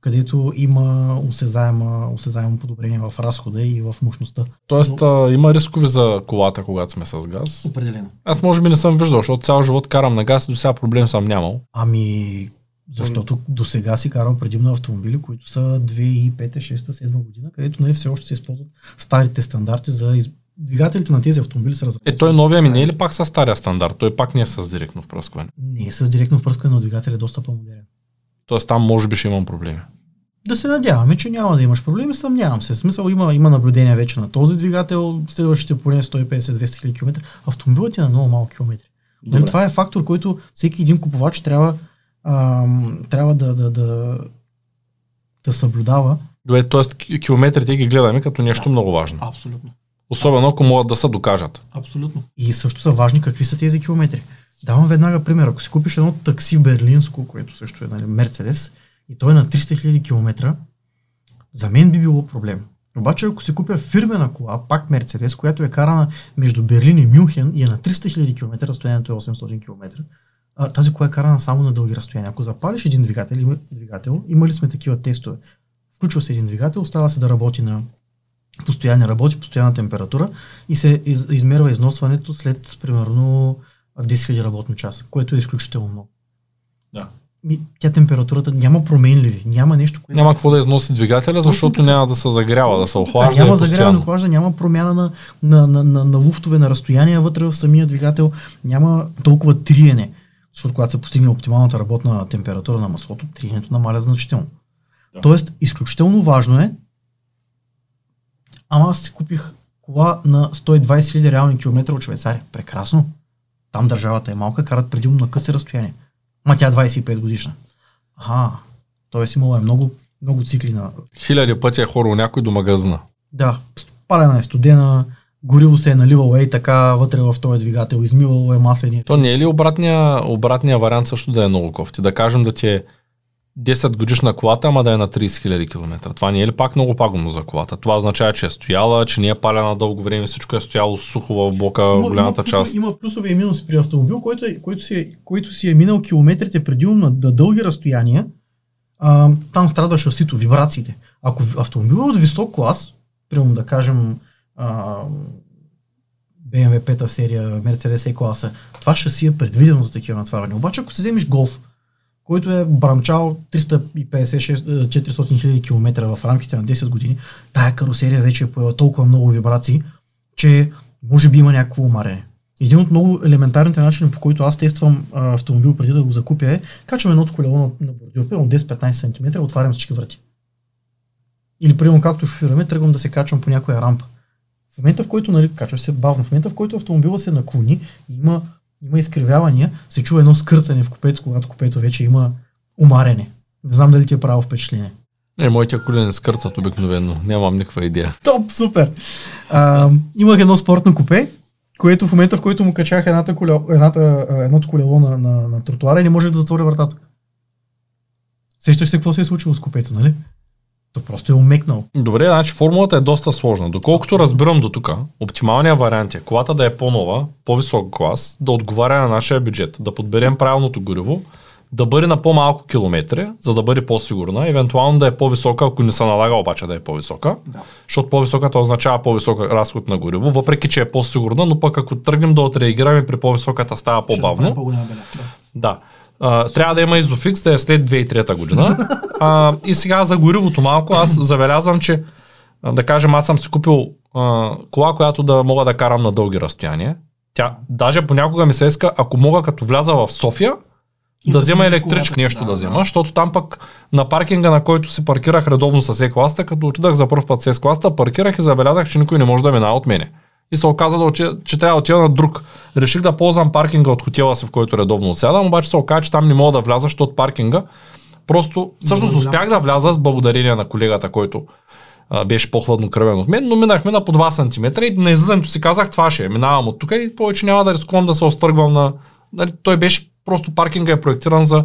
където има осезаемо, осезаемо подобрение в разхода и в мощността. Тоест Но... а, има рискови за колата, когато сме с газ? Определено. Аз може би не съм виждал, защото цял живот карам на газ и до сега проблем съм нямал. Ами, защото до сега си карам предимно автомобили, които са 2005, 6, 7 година, където нали, все още се използват старите стандарти за из... Двигателите на тези автомобили са разработени. Е, той новия ми не е ли пак с стария стандарт? Той пак не е с директно впръскване. Не е с директно впръскване, но двигател е доста по-модерен. Тоест там може би ще имам проблеми. Да се надяваме, че няма да имаш проблеми, съмнявам се. В смисъл има, има наблюдение вече на този двигател, следващите поне 150-200 км. Автомобилът е на много малко километри. Но това е фактор, който всеки един купувач трябва а, трябва да, да, да, да съблюдава. Добре, т.е. километрите ги гледаме като нещо да, много важно. Абсолютно. Особено ако могат да се докажат. Абсолютно. И също са важни какви са тези километри. Давам веднага пример. Ако си купиш едно такси берлинско, което също е нали, Мерцедес, и той е на 300 000 км, за мен би било проблем. Обаче ако си купя фирмена кола, пак Мерцедес, която е карана между Берлин и Мюнхен и е на 300 000 км, разстоянието е 800 км, а, тази кола е карана само на дълги разстояния. Ако запалиш един двигател, има, двигател, имали сме такива тестове. Включва се един двигател, става се да работи на постоянно работи, постоянна температура и се из, измерва износването след примерно 10 000 работни часа, което е изключително много. Да. Ми, тя температурата няма променливи, няма нещо, което... Няма какво да износи двигателя, защото няма да се загрява, да се охлажда. Няма загряване, охлажда, няма промяна на, на, на, на, на луфтове, на разстояние вътре в самия двигател, няма толкова триене. Защото когато се постигне оптималната работна температура на маслото, триенето намаля значително. Да. Тоест, изключително важно е, ама аз си купих кола на 120 000 реални километра от Швейцария. Прекрасно. Там държавата е малка, карат предимно на къси разстояние. Ма тя 25 е годишна. Ага, т.е. имало е много, много цикли на... Хиляди пъти е хорал някой до магазина. Да, палена е студена, гориво се е наливало ей така вътре в този двигател, измивало е маслени. То не е ли обратния, обратния вариант също да е много кофти? Да кажем да ти е 10 годишна колата, ама да е на 30 000 км. Това не е ли пак много пагубно за колата? Това означава, че е стояла, че не е палена дълго време, всичко е стояло сухо в блока, има, голямата има част. Има плюсове и минуси при автомобил, който, е, който, си, е, който си е минал километрите преди на, на дълги разстояния. А, там страда шасито, вибрациите. Ако автомобил е от висок клас, примерно да кажем BMW 5 серия, Mercedes E-класа, това шаси е предвидено за такива натварвания. Обаче ако си вземеш голф, който е брамчал 350-400 хиляди км в рамките на 10 години, тая карусерия вече е поела толкова много вибрации, че може би има някакво умарене. Един от много елементарните начини, по който аз тествам а, автомобил преди да го закупя е, качвам едното колело на, на бордюр, примерно 10-15 см, отварям всички врати. Или, примерно, както шофираме, тръгвам да се качвам по някоя рампа. В момента, в който, нали, качваш се бавно, в момента, в който автомобила се наклони и има, има изкривявания, се чува едно скърцане в купето, когато купето вече има умарене. Не знам дали ти е правило впечатление. Не, моите коли не скърцат обикновено. Нямам никаква идея. Топ, супер! А, имах едно спортно купе, което в момента, в който му качах едната колело, едната, едното колело на, на, на тротуара не може да затворя вратата. Сещаш се какво се е случило с купето, нали? То просто е умекнал. Добре, значи формулата е доста сложна. Доколкото разбирам до тук, оптималният вариант е колата да е по-нова, по-висок клас, да отговаря на нашия бюджет, да подберем правилното гориво, да бъде на по-малко километри, за да бъде по-сигурна, евентуално да е по-висока, ако не се налага обаче да е по-висока, Да. защото по-високата означава по-висока разход на гориво, въпреки че е по-сигурна, но пък ако тръгнем да отреагираме при по-високата става по-бавно. Да. Да. А, трябва да има изофикс, да е след 2003 година. А, и сега за горивото малко, аз забелязвам, че да кажем, аз съм си купил а, кола, която да мога да карам на дълги разстояния. Тя, даже понякога ми се иска, ако мога като вляза в София, И да да взема електричка колата. нещо Да, да, да. взема, защото там пък на паркинга, на който се паркирах редовно с Е-класта, като отидах за първ път с Е-класта, паркирах и забелязах, че никой не може да минава от мене. И се оказа, да отида, че трябва да отида на друг. Реших да ползвам паркинга от хотела си, в който редовно отсядам, обаче се оказа, че там не мога да вляза, защото паркинга просто, всъщност успях да вляза с благодарение на колегата, който а, беше по-хладнокръвен от мен, но минахме на по 2 см и на излизането си казах, това ще е, минавам от тук и повече няма да рискувам да се остръгвам на... Нали, той беше, просто паркинга е проектиран за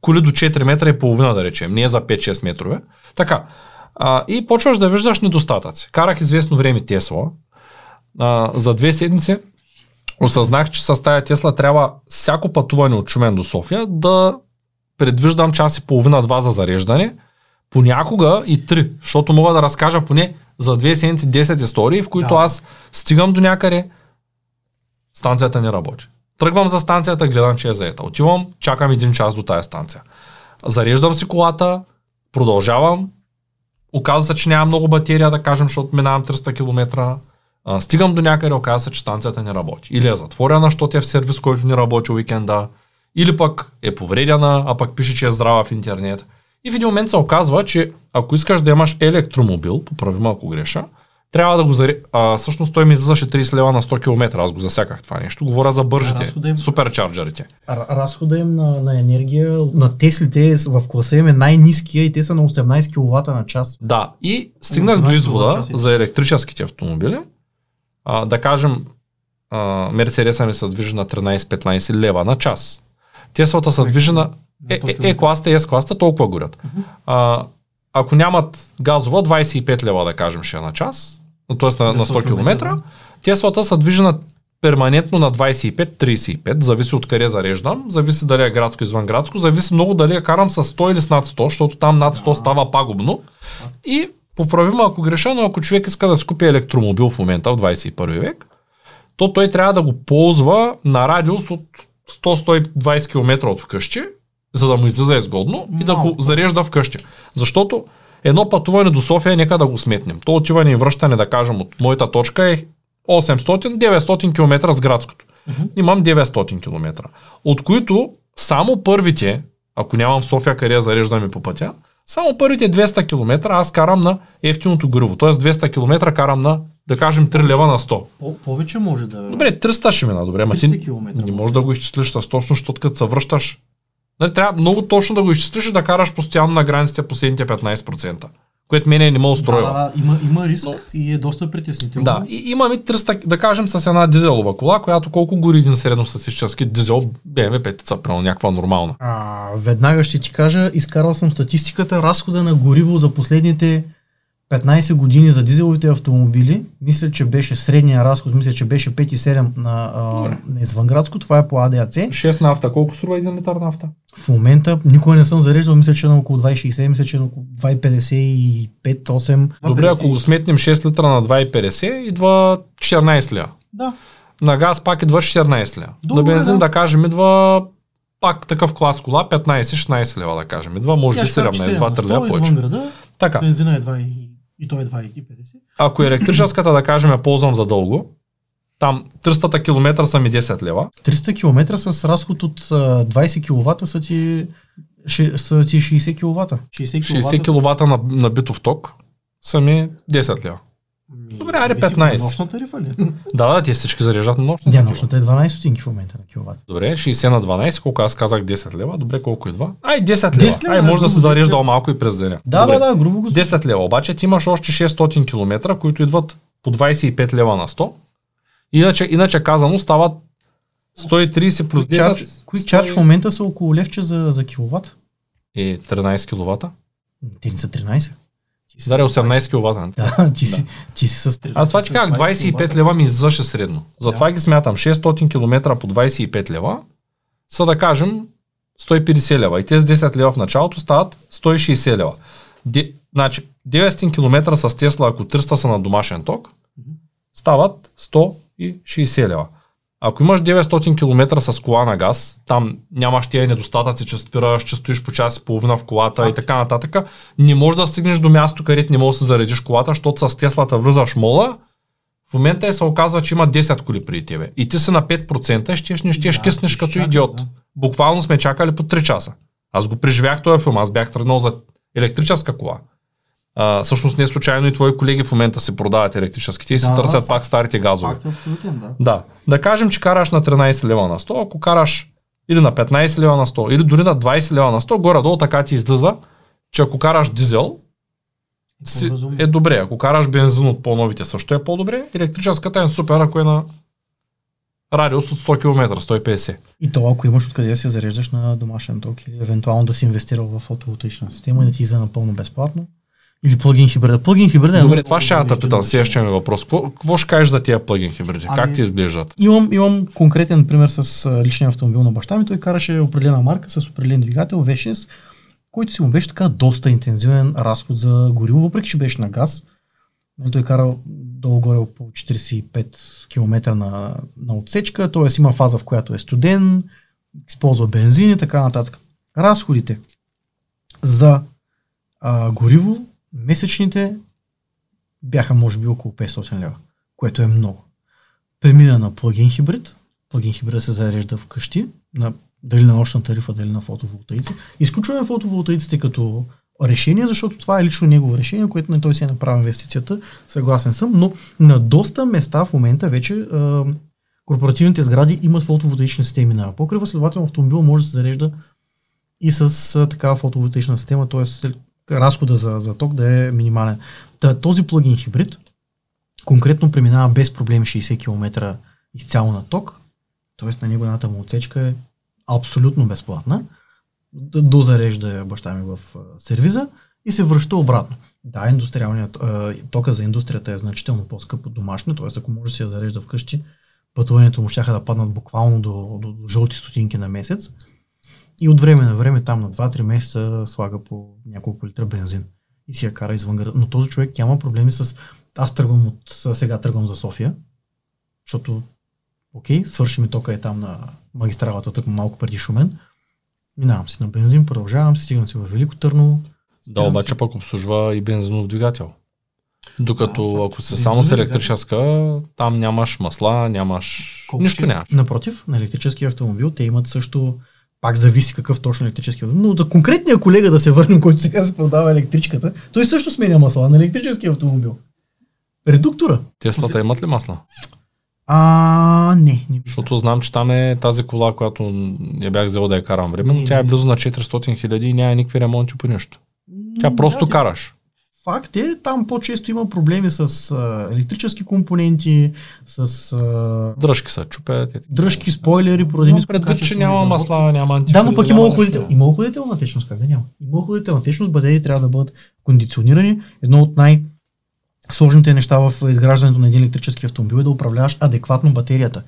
коли до 4 метра и половина, да речем, не е за 5-6 метрове. Така. А, и почваш да виждаш недостатъци. Карах известно време Тесла. А, за две седмици осъзнах, че с тая Тесла трябва всяко пътуване от Шумен до София да предвиждам час и половина-два за зареждане, понякога и три, защото мога да разкажа поне за две седмици 10 истории, в които Да. аз стигам до някъде, станцията не работи. Тръгвам за станцията, гледам, че е заета. Отивам, чакам един час до тая станция. Зареждам си колата, продължавам. Оказва се, че няма много батерия, да кажем, защото минавам 300 км. А, стигам до някъде, оказва се, че станцията не работи. Или е затворена, защото е в сервис, който не работи уикенда. Или пък е повредена, а пък пише, че е здрава в интернет. И в един момент се оказва, че ако искаш да имаш електромобил, поправи ме ако греша, трябва да го заре... А, всъщност той ми излизаше 30 лева на 100 км, аз го засяках това нещо. Говоря за бържите, им- суперчарджерите. Разхода им на, на енергия на Теслите в класа им е най-низкия и те са на 18 кВт на час. Да, и стигнах 18 до извода за електрическите автомобили. А, да кажем, а, Мерцедеса ми се движи на 13-15 лева на час. Теслата се движи на е, е, е класта и S-класта толкова горят. А, ако нямат газова, 25 лева да кажем ще е на час, т.е. на, На на 100 100 км. Теслата се движи на перманентно на 25-35, зависи от къде зареждам, зависи дали е градско извън градско, зависи много дали я карам с 100 или с над 100, защото там над 100 Да. става пагубно. И поправим ако греша, но ако човек иска да си купи електромобил в момента в 21 век, то той трябва да го ползва на радиус от 100-120 км от вкъщи, за да му излиза изгодно и да го Малко. зарежда вкъщи. Защото едно пътуване до София, нека да го сметнем. То отиване и връщане, да кажем, от моята точка е 800-900 км с градското. Мгм. Имам 900 км. От които само първите, ако нямам в София къде да зареждаме по пътя, само първите 200 км аз карам на ефтиното гориво. Тоест 200 км карам на, да кажем, 3 лева на 100. По- повече може да... Добре, 300 ще мина, добре, ма 300 ти не може. можеш да го изчислиш с точно, защото като се връщаш, нали, трябва много точно да го изчислиш и да караш постоянно на границите последните 15%, което мене не ме Да, устройва. да, да, има, има риск Но- и е доста притеснително. Да, и имаме 300, да кажем с една дизелова кола, която колко гори един средностатистически дизел, BMW 5, правилно, някаква нормална. А, веднага ще ти кажа, изкарал съм статистиката, разхода на гориво за последните 15 години за дизеловите автомобили, мисля, че беше средния разход, мисля, че беше 5,7 на, а, на извънградско, това е по АДАЦ. 6 нафта, колко струва един литър нафта? В момента никога не съм зареждал, мисля, че е на около 2,60, мисля, че на около 2,55-8. Добре, ако го сметнем 6 литра на 2,50, идва 14 ля. Да, На газ пак идва 14 ля. Добре, на бензин, да. да. кажем, идва пак такъв клас кола, 15-16 лева, да кажем. Идва, може би Тя ще кажа, че 17, 2 7 на 3 ля 100 повече. Града, Така, бензина е 2 и, и той е 2,50. ако електрическата, да кажем, я ползвам за дълго, там 300 км са ми 10 лева. 300 км с разход от а, 20 кВт са ти, са ти 60 кВт. 60 60 кВт на, на битов ток са ми 10 лева. Добре, айде 15. Нощна тарифа ли? <laughs> Да, да, те всички зареждат на нощна. Такива. нощната е 12 стотинки в момента на киловатт. Добре, 60 на 12, колко аз казах 10 лева, добре, колко идва? Ай, 10 10 лева. лева, Ай, може да се грубо 10 зарежда лева. малко и през деня. Да, Добре. да, да, грубо го 10 лева, обаче ти имаш още 600 км, които идват по 25 лева на 100. Иначе, иначе казано стават 130 плюс 10 Charge, Quick Charge в момента са около левче за, за киловатт. е 13 кВт. Те не са 13. Даре с- 18 кВт. <laughs> Да, ти си, ти си с 13. Аз това ти казах, 25 киловата. лева ми излъше средно. Затова ги смятам. 600 км по 25 лева са да кажем 150 лева. И тези 10 лева в началото стават 160 лева. Де, значи, 900 км с Тесла, ако 300 са на домашен ток, стават 160 лева. Ако имаш 900 км с кола на газ, там нямаш тия недостатъци, че спираш, че стоиш по час и половина в колата и така нататък, не можеш да стигнеш до място, където не можеш да се заредиш колата, защото с Теслата влизаш мола, в момента се оказва, че има 10 коли при тебе. И ти си на 5% и щеш, не щеш Да, киснеш ще като чакаш, идиот. да. Буквално сме чакали по 3 часа. Аз го преживях този филм, аз бях тръгнал за електрическа кола. А, всъщност не случайно и твои колеги в момента се продават електрическите и се Да, да, търсят факт. пак старите газови. Факт е абсолютен, да. Да. Да кажем, че караш на 13 лева на 100, ако караш или на 15 лева на 100, или дори на 20 лева на 100, горе-долу така ти излиза, че ако караш дизел, си, е добре. Ако караш бензин от по-новите също е по-добре. Електрическата е супер, ако е на радиус от 100 км, 150. И то, ако имаш откъде да се зареждаш на домашен ток или евентуално да си инвестирал в фотоволтаична система и да ти излезе напълно безплатно. Или плагин хибрида. Плагин хибрида е Добре, това ще я питам. решение. Следващия ми въпрос. Какво, какво ще кажеш за тия плагин хибриди? Ами- Как ти изглеждат? Имам, имам конкретен пример с личния автомобил на баща ми. Той караше определена марка с определен двигател V6, който си му беше така доста интензивен разход за гориво, въпреки че беше на газ. Нали, Той карал долу-горе около 45 км на, на отсечка, т.е. има фаза, в която е студен, използва бензин и така нататък. Разходите за а, гориво, месечните бяха може би около 500 лева, което е много премина на плагин хибрид. Плагин хибрид се зарежда вкъщи, на, дали на нощна тарифа, дали на фотоволтаици. Изключваме фотоволтаиците като решение, защото това е лично негово решение, което не той си е направил инвестицията, съгласен съм, но на доста места в момента вече а, корпоративните сгради имат фотоволтаични системи на покрива, следователно автомобил може да се зарежда и с а, такава фотоволтаична система, т.е. разхода за, за ток да е минимален. Та, този плагин хибрид конкретно преминава без проблеми 60 км изцяло на ток, т.е. на него едната му отсечка е абсолютно безплатна, дозарежда баща ми в сервиза и се връща обратно. Да, индустриалният тока за индустрията е значително по-скъп от домашния, т.е. ако може да се я зарежда вкъщи, пътуването му ще да паднат буквално до, до, до жълти стотинки на месец. И от време на време, там на 2-3 месеца, слага по няколко литра бензин и си я кара извън града. Но този човек няма проблеми с... Аз тръгвам от... Сега тръгвам за София, защото окей, свърши ми тока е там на магистралата, тък малко преди Шумен. Минавам си на бензин, продължавам стигам си в Велико Търново. Да, обаче си. пък обслужва и бензинов двигател. Докато факт. ако Бензинов само с електрическа, там нямаш масла, нямаш... Нищо ще- нямаш. Напротив, на електрически автомобил те имат също пак зависи какъв точно електрически автомобил. Но за конкретния колега да се върнем, който сега се продава електричката, той също сменя масла на електрически автомобил. Редуктора. Теслата имат ли масла? А, не. не Защото знам, че там е тази кола, която я бях взел да я карам временно, Не, тя е близо на 400 хиляди и няма никакви ремонти по нищо. Тя просто караш. Факт е, там по-често има проблеми с а, електрически компоненти, с а, Дръжки са, чупят. е. дръжки, спойлери, поради ниско предвид, че няма масла, няма Да, антифриз. но пък има охладител. Има охладителна течност, как да няма? Има охладителна течност, батерии трябва да бъдат кондиционирани. Едно от най- сложните неща в изграждането на един електрически автомобил е да управляваш адекватно батерията.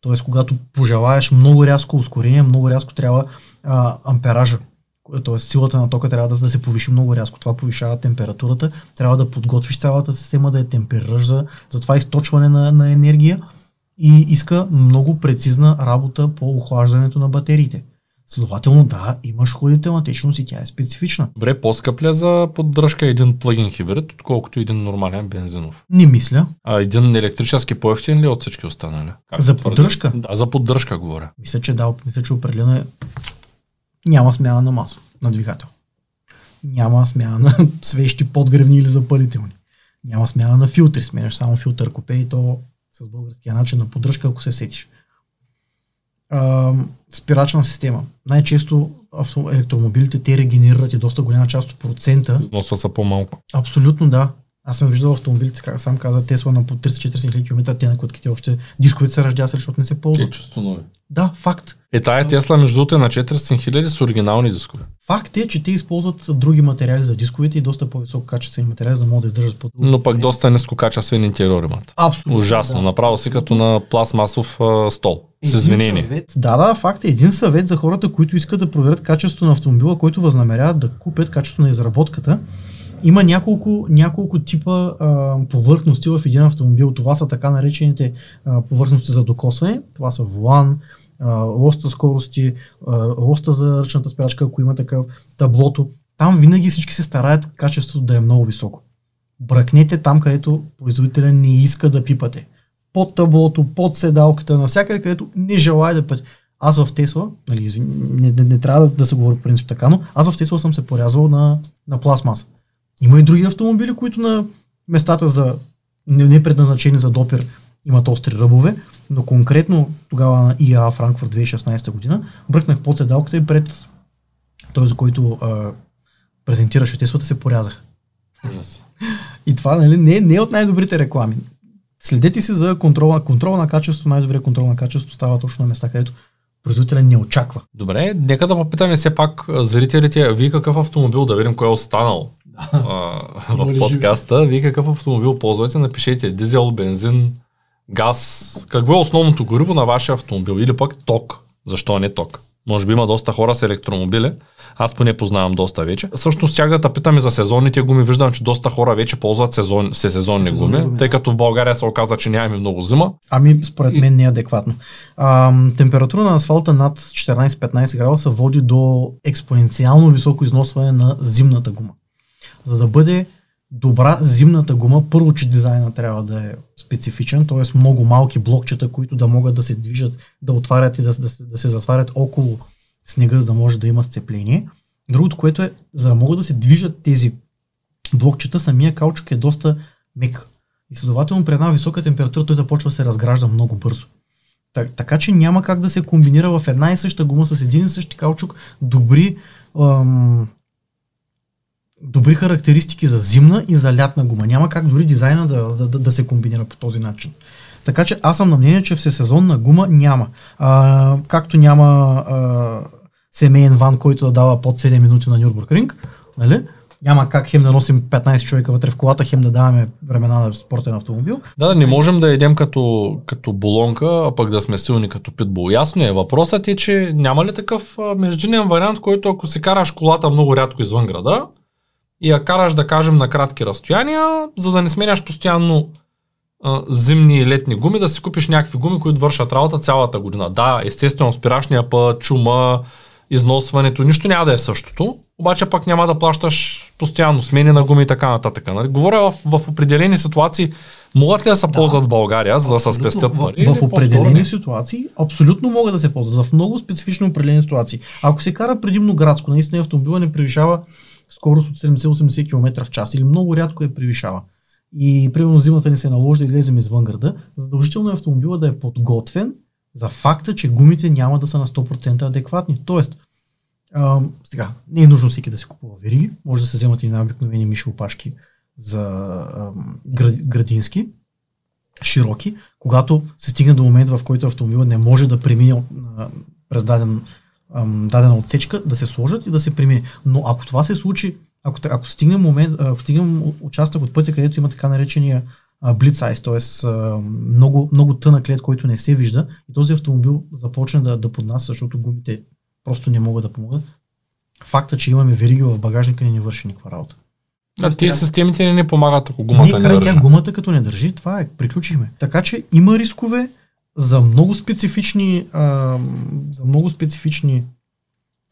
Тоест, когато пожелаеш много рязко ускорение, много рязко трябва а, ампеража. Тоест, силата на тока трябва да, да се повиши много рязко. Това повишава температурата. Трябва да подготвиш цялата система, да я темперираш за, за това източване на, на енергия и иска много прецизна работа по охлаждането на батериите. Следователно, да, имаш ходителна течност и тя е специфична. Добре, по-скъп ли е за поддръжка един плагин хибрид, отколкото един нормален бензинов? Не мисля. А един електрически по-ефтин ли е от всички останали? Как За поддръжка? Да, за поддръжка говоря. Мисля, че да, мисля, че определено е... Няма смяна на маса, на двигател. Няма смяна на <laughs> свещи подгревни или запалителни. Няма смяна на филтри, сменяш само филтър купе и то с българския начин на поддръжка, ако се сетиш. А, спирачна система. Най-често електромобилите те регенерират и доста голяма част от процента. Износва са по-малко. Абсолютно да. Аз съм виждал автомобилите, как сам каза, Тесла на по 340 км, те на котките още дисковете се ръждя, защото не се ползват. Чисто нови. Да, факт. Е, тая Тесла между другото е на 400 хиляди с оригинални дискове. Факт е, че те използват други материали за дисковете и доста по-високо качествени материали, за да могат да издържат по Но пък доста нискокачествен интериор имат. Абсолютно. Ужасно. да. Направо си като на пластмасов а, стол. С извинение. Съвет, да, да, факт е. Един съвет за хората, които искат да проверят качеството на автомобила, който възнамеряват да купят качеството на изработката. Има няколко, няколко типа а, повърхности в един автомобил. Това са така наречените а, повърхности за докосване. Това са волан, а, лоста скорости, а, лоста за ръчната спрячка, ако има такъв, таблото. Там винаги всички се стараят качеството да е много високо. Бръкнете там, където производителя не иска да пипате. Под таблото, под седалката, навсякъде, където не желая да пъти. Аз в Тесла, нали, извин, не, не, не, трябва да, да се говори по принцип така, но аз в Тесла съм се порязвал на, на пластмаса. Има и други автомобили, които на местата за не, не предназначени за допир имат остри ръбове, но конкретно тогава на ИА Франкфурт 2016 година бръкнах под седалката и пред той, за който а, презентираше Теслата, се порязах. <laughs> И това нали, не, не е от най-добрите реклами. Следете си за контрола, контрола на качество. Най-добрият контрол на качество става точно на места, където производителя не очаква. Добре, нека да попитаме все пак зрителите, вие какъв автомобил, да видим кой е останал а, <laughs> в подкаста. Вие какъв автомобил ползвате? Напишете дизел, бензин, газ. Какво е основното гориво на вашия автомобил? Или пък ток. Защо не ток? Може би има доста хора с електромобили. Аз поне познавам доста вече. Също щях да те питаме за сезонните гуми. Виждам, че доста хора вече ползват сезон, всесезонни Всесезонни гуми, гуми, тъй като в България се оказа, че нямаме много зима. Ами, според мен не е адекватно. А, температура на асфалта над 14-15 градуса води до експоненциално високо износване на зимната гума. За да бъде добра зимната гума, първо, че дизайна трябва да е специфичен, т.е. много малки блокчета, които да могат да се движат, да отварят и да, да, да се затварят около снега, за да може да има сцепление. Другото, което е, за да могат да се движат тези блокчета, самия каучук е доста мек. И следователно при една висока температура той започва да се разгражда много бързо. Так, така че няма как да се комбинира в една и съща гума с един и същи каучук добри, ам, добри характеристики за зимна и за лятна гума. Няма как дори дизайна да, да, да, се комбинира по този начин. Така че аз съм на мнение, че всесезонна гума няма. А, както няма а, семейен ван, който да дава под 7 минути на Нюрбургринг, нали? Няма как хем да носим 15 човека вътре в колата, хем да даваме времена на спортен автомобил. Да, да, не можем да едем като, като болонка, а пък да сме силни като питбул. Ясно е. Въпросът е, че няма ли такъв междинен вариант, който ако си караш колата много рядко извън града и я караш, да кажем, на кратки разстояния, за да не сменяш постоянно а, зимни и летни гуми, да си купиш някакви гуми, които вършат работа цялата година. Да, естествено, спирашния път, чума, износването, нищо няма да е същото, обаче пък няма да плащаш постоянно смени на гуми и така нататък. Нали? Говоря в, в определени ситуации, могат ли да се Да. ползват в България, за да се спестят в, пари? в по-скоро определени не? ситуации абсолютно могат да се ползват. В много специфично определени ситуации. Ако се кара предимно градско, наистина автомобила не превишава скорост от 70-80 км в час или много рядко я превишава. И примерно зимата ни се наложи да излезем извън града, задължително е автомобила да е подготвен за факта, че гумите няма да са на 100% адекватни. Тоест, а, сега, не е нужно всеки да си купува вериги, може да се вземат и на обикновени миши за а, град, градински, широки, когато се стигне до момент, в който автомобилът не може да премине през даден, ам, дадена отсечка, да се сложат и да се премине. Но ако това се случи, ако, ако стигне момент, ако стигнем участък от пътя, където има така наречения блиц айс, т.е. много, много тънък лед, който не се вижда и този автомобил започне да, да поднася, защото гумите просто не могат да помогнат. Факта, че имаме вериги в багажника ни не върши никаква работа. А тези системите не ни помагат, ако гумата не, не, държи. гумата като не държи, това е, приключихме. Така че има рискове за много специфични, а, за много специфични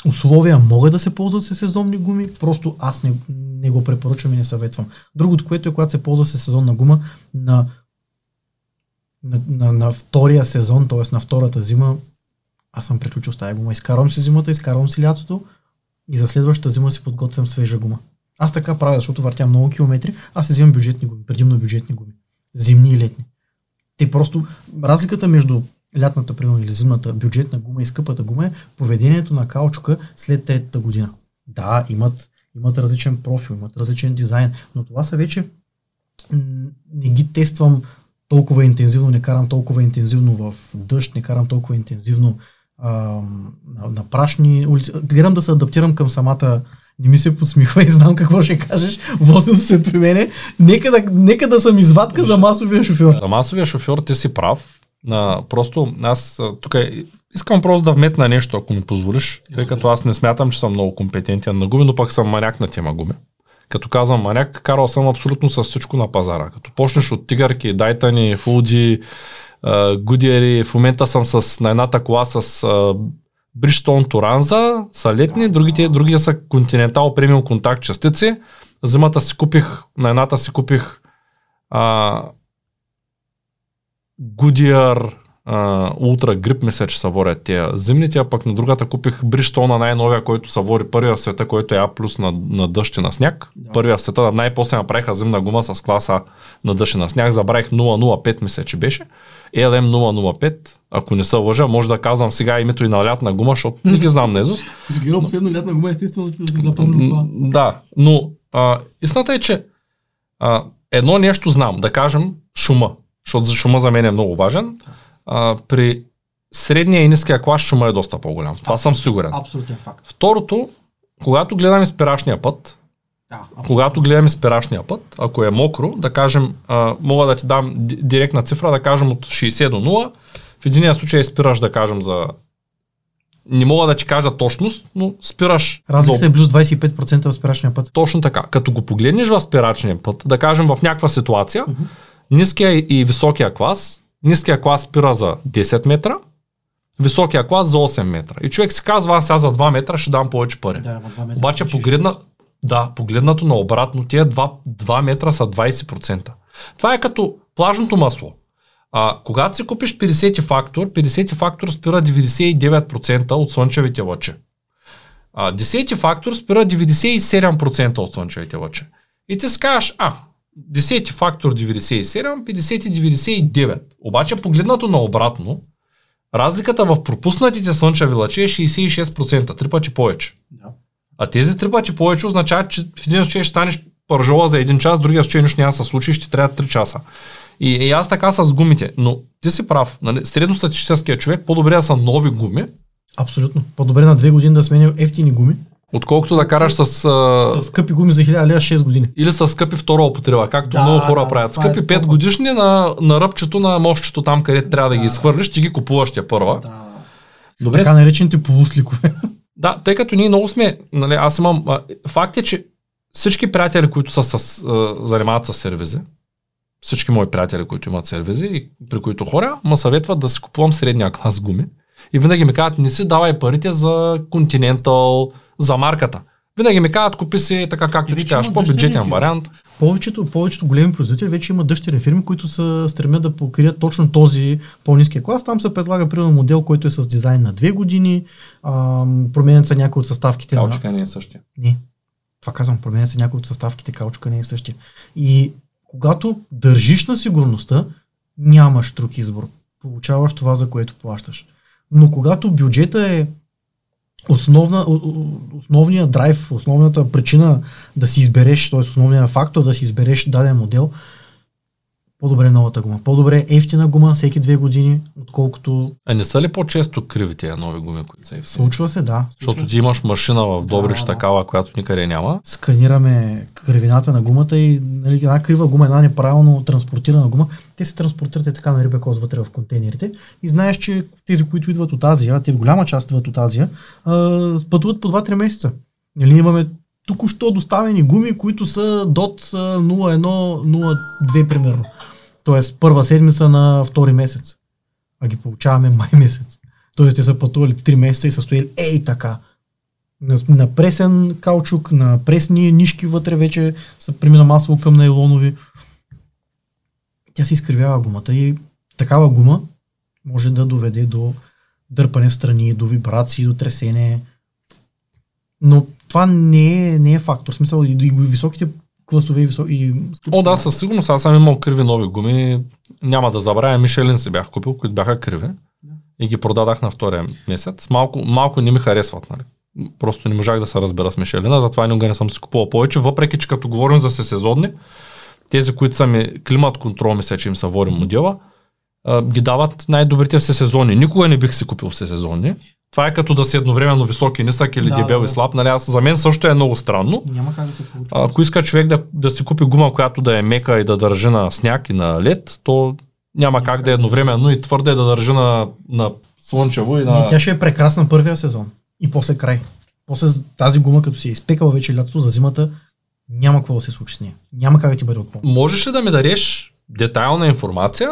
условия могат да се ползват с сезонни гуми, просто аз не, не го препоръчвам и не съветвам. Другото, което е когато се ползва с сезонна гума на, на, на, на втория сезон, т.е. на втората зима, аз съм приключил с тази гума. Изкарвам си зимата, изкарвам си лятото и за следващата зима си подготвям свежа гума. Аз така правя, защото въртя много километри, аз си взимам бюджетни гуми, предимно бюджетни гуми. Зимни и летни. Те просто, разликата между лятната, примерно, или зимната бюджетна гума и скъпата гума е поведението на каучука след третата година. Да, имат, имат различен профил, имат различен дизайн, но това са вече не ги тествам толкова интензивно, не карам толкова интензивно в дъжд, не карам толкова интензивно а, на, на прашни улици. Гледам да се адаптирам към самата не ми се подсмихва и <laughs> знам какво ще кажеш. Возил се при мене. Нека да, нека да съм извадка за масовия шофьор. За масовия шофьор ти си прав. На, просто аз тук искам просто да вметна нещо, ако ми позволиш, тъй като аз не смятам, че съм много компетентен на гуми, но пък съм маняк на тема гуми. Като казвам маняк, карал съм абсолютно с всичко на пазара. Като почнеш от тигарки, дайтани, фулди, гудиери, в момента съм с, на едната кола с Бриштон Туранза са летни, другите, другите са Continental премиум контакт частици. Зимата си купих, на едната си купих а, Goodyear Ултра Грип, мисля, че са ворят тия зимните, а пък на другата купих Бриштона най-новия, който са вори първия в света, който е А плюс на, на дъжд и на сняг. Да. Първия в света, най-после направиха зимна гума с класа на дъжд и на сняг, забравих 005, мисля, че беше. LM005, ако не се лъжа, може да казвам сега името и на лятна гума, защото не ги знам наизуст. Сигурно последно лятна гума, естествено, да се запомня това. Да, но а, истината е, че а, едно нещо знам, да кажем шума, защото за шума за мен е много важен а, при средния и ниския клас шума е доста по-голям. Това съм сигурен. Абсолютен факт. Второто, когато гледаме спирашния път, да, когато гледаме спирашния път, ако е мокро, да кажем, а, мога да ти дам директна цифра, да кажем от 60 до 0, в единия случай спираш, да кажем, за не мога да ти кажа точност, но спираш. Разликата е плюс 25% в спирачния път. Точно така. Като го погледнеш в спирачния път, да кажем в някаква ситуация, uh-huh. ниския и високия клас Ниския клас спира за 10 метра, високия клас за 8 метра. И човек си казва, аз сега за 2 метра ще дам повече пари. Да, Обаче погледна, да, погледнато на обратно, тия 2, 2 метра са 20%. Това е като плажното масло. А, когато си купиш 50 фактор, 50 фактор спира 99% от слънчевите лъчи. А, 10 фактор спира 97% от слънчевите лъчи. И ти си кажеш, а, 10 фактор 97, 50 99. Обаче погледнато наобратно, разликата в пропуснатите слънчеви лъчи е 66%, три пъти повече. Да. А тези три пъти повече означават, че в един случай ще станеш пържола за един час, другия случай нищо няма да се случи, ще трябва 3 часа. И, и аз така с гумите, но ти си прав, нали, средностатистическия човек по-добре да са нови гуми. Абсолютно. По-добре на две години да сменя ефтини гуми, Отколкото да караш с... С скъпи гуми за 1000 лева 6 години. Или с скъпи втора употреба, както да, много хора да, правят. Скъпи е 5 годишни на, на ръбчето на мощчето там, където трябва да, да ги изхвърлиш, ти ги купуваш тя първа. Да. Добре. Така наречените повусликове. Да, тъй като ние много сме, нали, аз имам, а, факт е, че всички приятели, които са с, а, занимават с сервизи, всички мои приятели, които имат сервизи и при които хора, ме съветват да си купувам средния клас гуми. И винаги ми казват, не си давай парите за Continental, за марката. Винаги ми казват, купи си така както ти кажеш, по-бюджетен вариант. Повечето, повечето големи производители вече имат дъщерни фирми, които се стремят да покрият точно този по-низкия клас. Там се предлага примерно модел, който е с дизайн на две години, променят се някои от съставките. Каучка на... не е същия. Не. Това казвам, променят се някои от съставките, каучка не е същия. И когато държиш на сигурността, нямаш друг избор. Получаваш това, за което плащаш. Но когато бюджета е основна, основният драйв, основната причина да си избереш, т.е. основният фактор да си избереш даден модел, по-добре новата гума. По-добре ефтина гума всеки две години, отколкото... А не са ли по-често криви тези нови гуми, които са ефтини? Случва се, да. Защото ти имаш машина в Добрич да, такава, която никъде няма. Сканираме кривината на гумата и нали, една крива гума, една неправилно транспортирана гума, те се транспортират и така на рибекоз вътре в контейнерите. И знаеш, че тези, които идват от Азия, те голяма част идват от Азия, пътуват по 2-3 месеца. Нали, имаме току-що доставени гуми, които са DOT 0102 примерно. Тоест първа седмица на втори месец. А ги получаваме май месец. Тоест те са пътували 3 месеца и са стояли ей така. На, на пресен каучук, на пресни нишки вътре вече са премина масово към нейлонови. Тя се изкривява гумата и такава гума може да доведе до дърпане в страни, до вибрации, до тресене. Но това не е, не е фактор. В смисъл и, и високите класове и високи. О, да, със сигурност. Аз съм имал криви нови гуми. Няма да забравя, Мишелин си бях купил, които бяха криви. И ги продадах на втория месец. Малко, малко не ми харесват. Нали? Просто не можах да се разбера с Мишелина, затова никога не съм си купувал повече, въпреки че като говорим за сезонни, тези, които са ми климат контрол, мисля, че им са води модела, ги дават най-добрите все сезони. Никога не бих си купил все сезонни. Това е като да си едновременно висок и нисък или Да, дебел да, и слаб. Нали? Аз, за мен също е много странно. Няма как да се получи. Ако иска човек да, да си купи гума, която да е мека и да държи на сняг и на лед, то няма как да е едновременно и твърде да държи на, на слънчево и Не, на... тя ще е прекрасна първия сезон. И после край. После тази гума, като си е изпекала вече лятото за зимата, няма какво да се случи с нея. Няма как да ти бъде отпълно. Можеш ли да ми дадеш детайлна информация?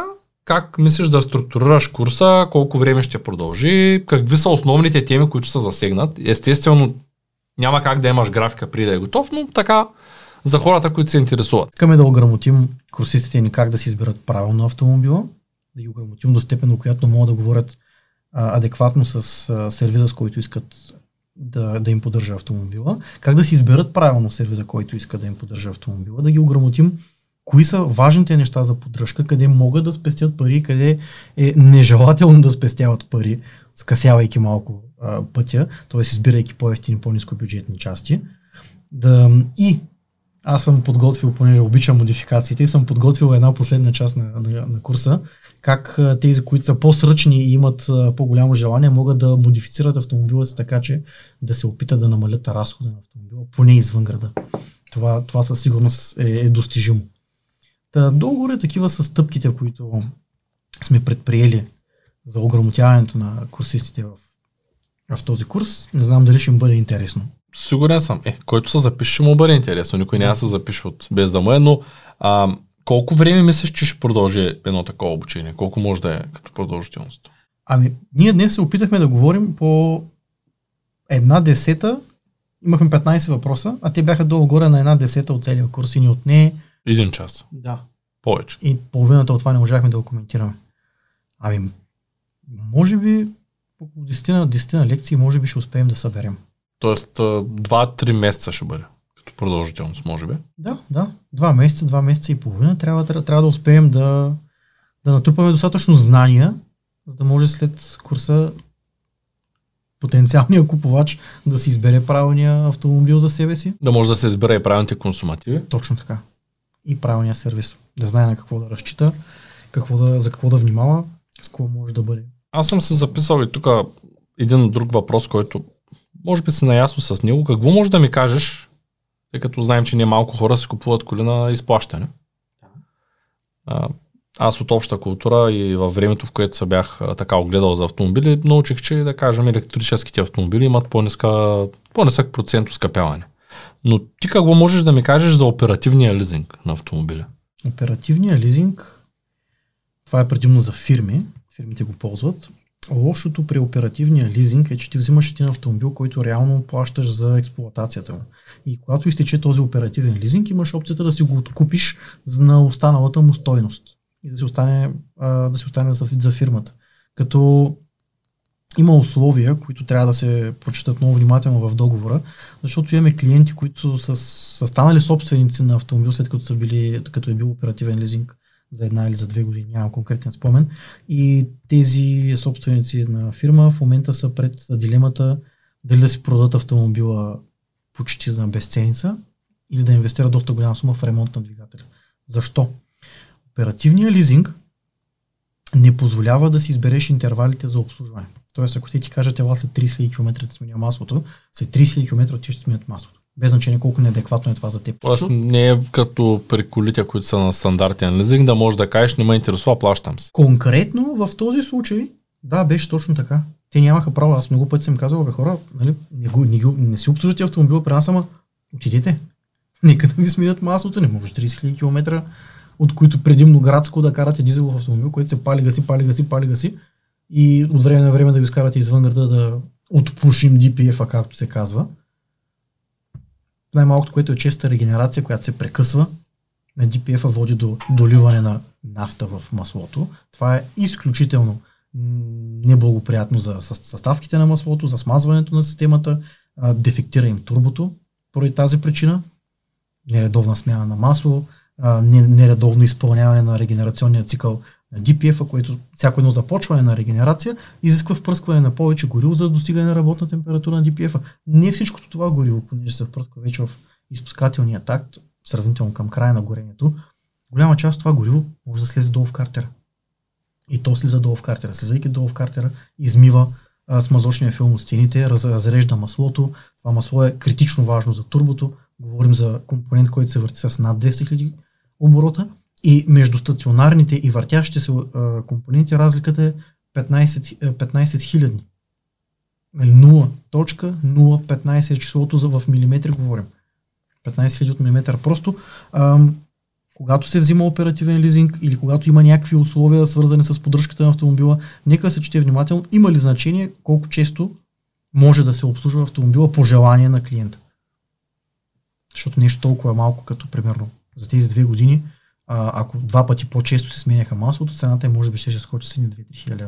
Как мислиш да структурираш курса, колко време ще продължи, какви са основните теми, които са засегнат? Естествено, няма как да имаш графика преди да е готов, но така за хората, които се интересуват. Искаме да ограмотим курсистите ни как да си изберат правилно автомобила, да ги ограмотим до степен, до която могат да говорят а, адекватно с а, сервиза, с който искат да, да им поддържа автомобила, как да си изберат правилно сервиза, който иска да им поддържа автомобила, да ги ограмотим кои са важните неща за поддръжка, къде могат да спестят пари, къде е нежелателно да спестяват пари, скъсявайки малко а, пътя, т.е. избирайки по-ефтини, по-низко бюджетни части. Да, и аз съм подготвил, понеже обичам модификациите, съм подготвил една последна част на, на, на курса, как тези, които са по-сръчни и имат по-голямо желание, могат да модифицират автомобила си така, че да се опитат да намалят разхода на автомобила, поне извън града. Това, това със сигурност е, е достижимо. Та, долу-горе такива са стъпките, които сме предприели за ограмотяването на курсистите в, в този курс. Не знам дали ще им бъде интересно. Сигурен съм. Е, който се запише, ще му бъде интересно. Никой няма да се запише от без да му е, но а, колко време мислиш, че ще продължи едно такова обучение? Колко може да е като продължителност? Ами, ние днес се опитахме да говорим по една десета. Имахме 15 въпроса, а те бяха долу-горе на една десета от целия курс и ни отне Един час. да. Повече. и половината от това не можахме да го коментираме. Ами, може би около 10 на, 10 на лекции може би ще успеем да съберем. Тоест, а, 2-3 месеца ще бъде. Като продължителност, може би. Да, да. Два месеца, два месеца и половина трябва, трябва, трябва да успеем да, да натрупаме достатъчно знания, за да може след курса потенциалният купувач да си избере правилния автомобил за себе си. Да може да се избере и правилните консумативи. Точно така. И правилния сервис. Да знае на какво да разчита, какво да, за какво да внимава, с какво може да бъде. Аз съм се записал и тук един друг въпрос, който може би си наясно с него. Какво може да ми кажеш, тъй като знаем, че не малко хора си купуват коли на изплащане? Аз от обща култура и във времето, в което се бях така огледал за автомобили, научих, че да кажем електрическите автомобили имат по-ниска, по-нисък процент оскъпяване. Но ти какво можеш да ми кажеш за оперативния лизинг на автомобиля? Оперативния лизинг, това е предимно за фирми, фирмите го ползват. Лошото при оперативния лизинг е, че ти взимаш един автомобил, който реално плащаш за експлуатацията му. И когато изтече този оперативен лизинг, имаш опцията да си го откупиш на останалата му стойност. И да си остане, а, да си остане за, за фирмата. Като има условия, които трябва да се прочитат много внимателно в договора, защото имаме клиенти, които са, са станали собственици на автомобил, след като, са били, като е бил оперативен лизинг за една или за две години, нямам конкретен спомен. И тези собственици на фирма в момента са пред дилемата дали да си продадат автомобила почти на безценица или да инвестират доста голяма сума в ремонт на двигателя. Защо? Оперативният лизинг не позволява да си избереш интервалите за обслужване. Тоест, ако те ти кажат, ела след 30 000 км да сменя маслото, след 30 000 км ти ще сменят маслото. Без значение колко неадекватно е това за теб. Тоест не е като при колите, които са на стандартен лизинг, да можеш да кажеш, не ме интересува, плащам си. Конкретно в този случай, да, беше точно така. Те нямаха право. Аз много пъти съм казал, бе хора, нали, не, го, не, го, не си обслужвате автомобила при нас, ама отидете. Нека да ви сменят маслото, не може 30 000 км, от които предимно градско да карате дизелов автомобил, който се пали, гаси, пали, гаси, пали, гаси. И от време на време да ви скарате извън града да отпушим DPF-а, както се казва. Най-малкото, което е честа регенерация, която се прекъсва, на DPF-а води до доливане на нафта в маслото. Това е изключително неблагоприятно за със- съставките на маслото, за смазването на системата, дефектира им турбото поради тази причина, нередовна смяна на масло, а, не- нередовно изпълняване на регенерационния цикъл на DPF-а, което всяко едно започване на регенерация изисква впръскване на повече гориво за достигане на работна температура на DPF-а. Не всичкото това гориво, понеже се впръсква вече в изпускателния такт, сравнително към края на горението, голяма част от това гориво може да слезе долу в картера. И то слиза долу в картера. Слизайки долу в картера, измива а, смазочния филм от стените, раз, разрежда маслото. Това масло е критично важно за турбото. Говорим за компонент, който се върти с над 200 000 оборота. И между стационарните и въртящите се компоненти разликата е 15, 15 хилядни. 0.015 е числото за в милиметри говорим. 15 хиляди от милиметър. Просто ам, когато се взима оперативен лизинг или когато има някакви условия свързани с поддръжката на автомобила, нека се чете внимателно има ли значение колко често може да се обслужва автомобила по желание на клиента. Защото нещо толкова малко, като примерно за тези две години, а, ако два пъти по-често се сменяха маслото, цената е може би ще скочи с 2-3 хиляди.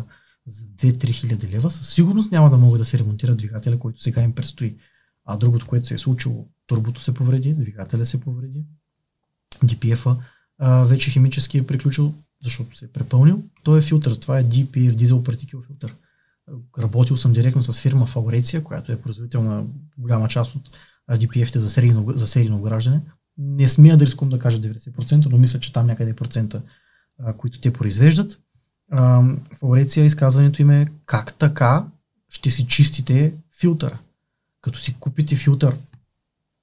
За 2-3 хиляди лева със сигурност няма да могат да се ремонтира двигателя, който сега им предстои. А другото, което се е случило, турбото се повреди, двигателя се повреди, DPF-а а, вече химически е приключил, защото се е препълнил. Той е филтър, това е DPF, дизел партикел филтър. Работил съм директно с фирма Фауреция, която е производител на голяма част от DPF-те за серийно, за серийно граждане. Не смея да рискувам да кажа 90%, но мисля, че там някъде е процента, а, които те произвеждат. Фауреция изказването им е как така ще си чистите филтъра. Като си купите филтър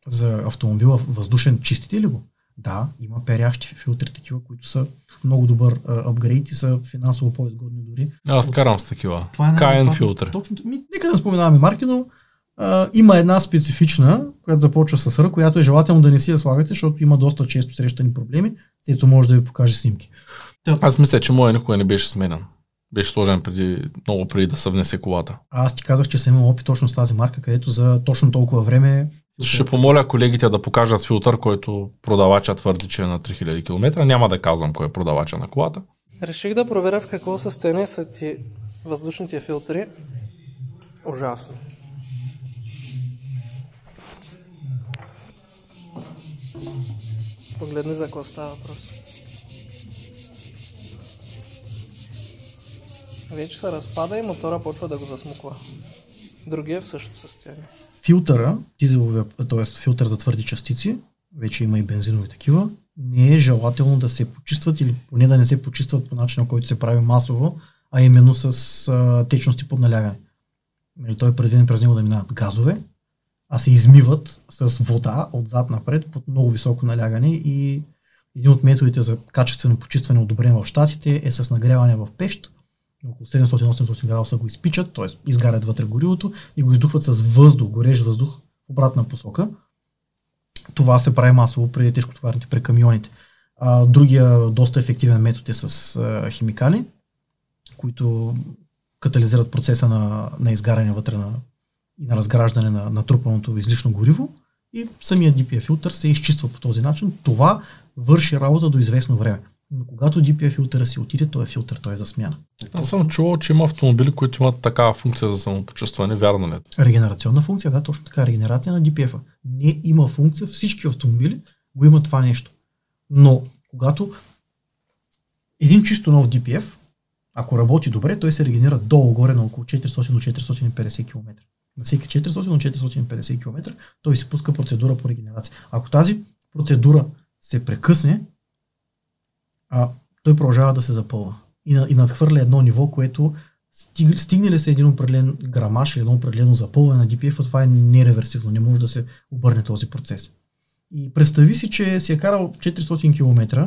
за автомобила въздушен, чистите ли го? Да, има перящи филтри такива, които са много добър апгрейд и са финансово по-изгодни дори. Аз карам с такива. Това е Каен филтър. Точно, ми, нека да споменаваме марки, но а, има една специфична, която започва с Р, която е желателно да не си я слагате, защото има доста често срещани проблеми. Ето може да ви покаже снимки. Аз мисля, че моя никога не беше сменен. Беше сложен преди, много преди да се внесе колата. Аз ти казах, че съм имал опит точно с тази марка, където за точно толкова време ще помоля колегите да покажат филтър, който продавача твърди, че е на 3000 км. Няма да казвам кой е продавача на колата. Реших да проверя в какво състояние са ти въздушните филтри. Ужасно. Погледни за какво става въпрос. Вече се разпада и мотора почва да го засмуква. Другия е в същото състояние филтъра, дизеловия, т.е. филтър за твърди частици, вече има и бензинови такива, не е желателно да се почистват или поне да не се почистват по начина, който се прави масово, а именно с а, течности под налягане. Нали, той е предвиден през него да минават газове, а се измиват с вода отзад напред под много високо налягане и един от методите за качествено почистване, одобрен в Штатите, е с нагряване в пещ, около 700-800 градуса го изпичат, т.е. изгарят вътре горивото и го издухват с въздух, горещ въздух в обратна посока. Това се прави масово при тежкотоварните, при камионите. А, другия доста ефективен метод е с а, химикали, които катализират процеса на, на изгаряне вътре на, и на разграждане на натрупаното излишно гориво и самия DPF филтър се изчиства по този начин. Това върши работа до известно време. Но когато DPF филтъра си отиде, той е филтър, той е за смяна. Аз съм чувал, че има автомобили, които имат такава функция за самопочувстване. Вярно ли? Е Регенерационна функция, да, точно така. Регенерация на DPF-а. Не има функция, всички автомобили го имат това нещо. Но когато един чисто нов DPF, ако работи добре, той се регенера долу-горе на около 400 450 км. На всеки 400 450 км той си пуска процедура по регенерация. Ако тази процедура се прекъсне, а, той продължава да се запълва и, и надхвърля едно ниво, което стиг, стигне ли се един определен грамаж или едно определено запълване на DPF, това е нереверсивно, не може да се обърне този процес. И представи си, че си е карал 400 км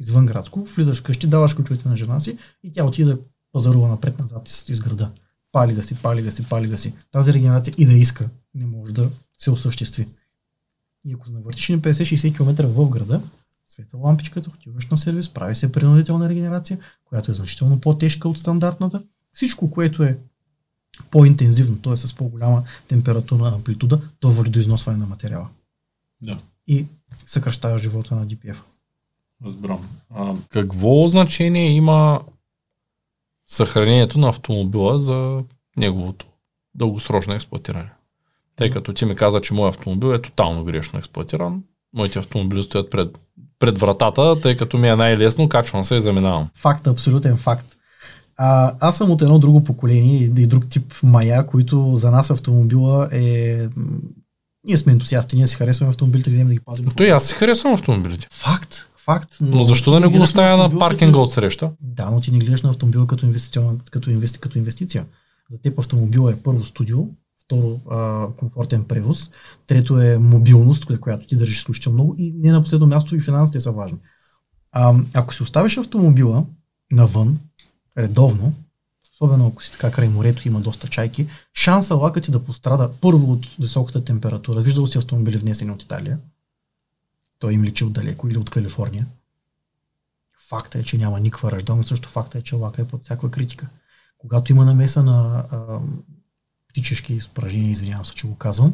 извън градско, влизаш вкъщи, даваш ключовете на жена си и тя отиде да пазарува напред-назад из града. Пали да си, пали да си, пали да си. Тази регенерация и да иска не може да се осъществи. И ако навъртиш на 50-60 км в града, света лампичката, отиваш на сервис, прави се принудителна регенерация, която е значително по-тежка от стандартната. Всичко, което е по-интензивно, т.е. с по-голяма температурна амплитуда, то води до износване на материала. Да. И съкръщава живота на DPF. Разбрам. А, какво значение има съхранението на автомобила за неговото дългосрочно експлуатиране? Тъй като ти ми каза, че моят автомобил е тотално грешно експлуатиран, моите автомобили стоят пред пред вратата, тъй като ми е най-лесно, качвам се и заминавам. Факт, абсолютен факт. А, аз съм от едно друго поколение и друг тип мая, които за нас автомобила е... Ние сме ентусиасти, ние си харесваме автомобилите, да ги пазим. То и аз си харесвам автомобилите. Факт, Факт. Но защо да не го оставя на автомобила паркинга от среща? Да, но ти не гледаш на автомобила като, като, инвести, като инвестиция. За теб автомобила е първо студио, второ а, комфортен превоз, трето е мобилност, коя- която ти държиш изключително много и не на последно място и финансите са важни. А, ако си оставиш автомобила навън, редовно, особено ако си така край морето има доста чайки, шанса лака ти да пострада първо от високата температура. Виждал си автомобили внесени от Италия. Той им личи отдалеко или от Калифорния. Факта е, че няма никаква ръжда, но също факта е, че лака е под всякаква критика. Когато има намеса на а, птичешки изпражнения, извинявам се, че го казвам,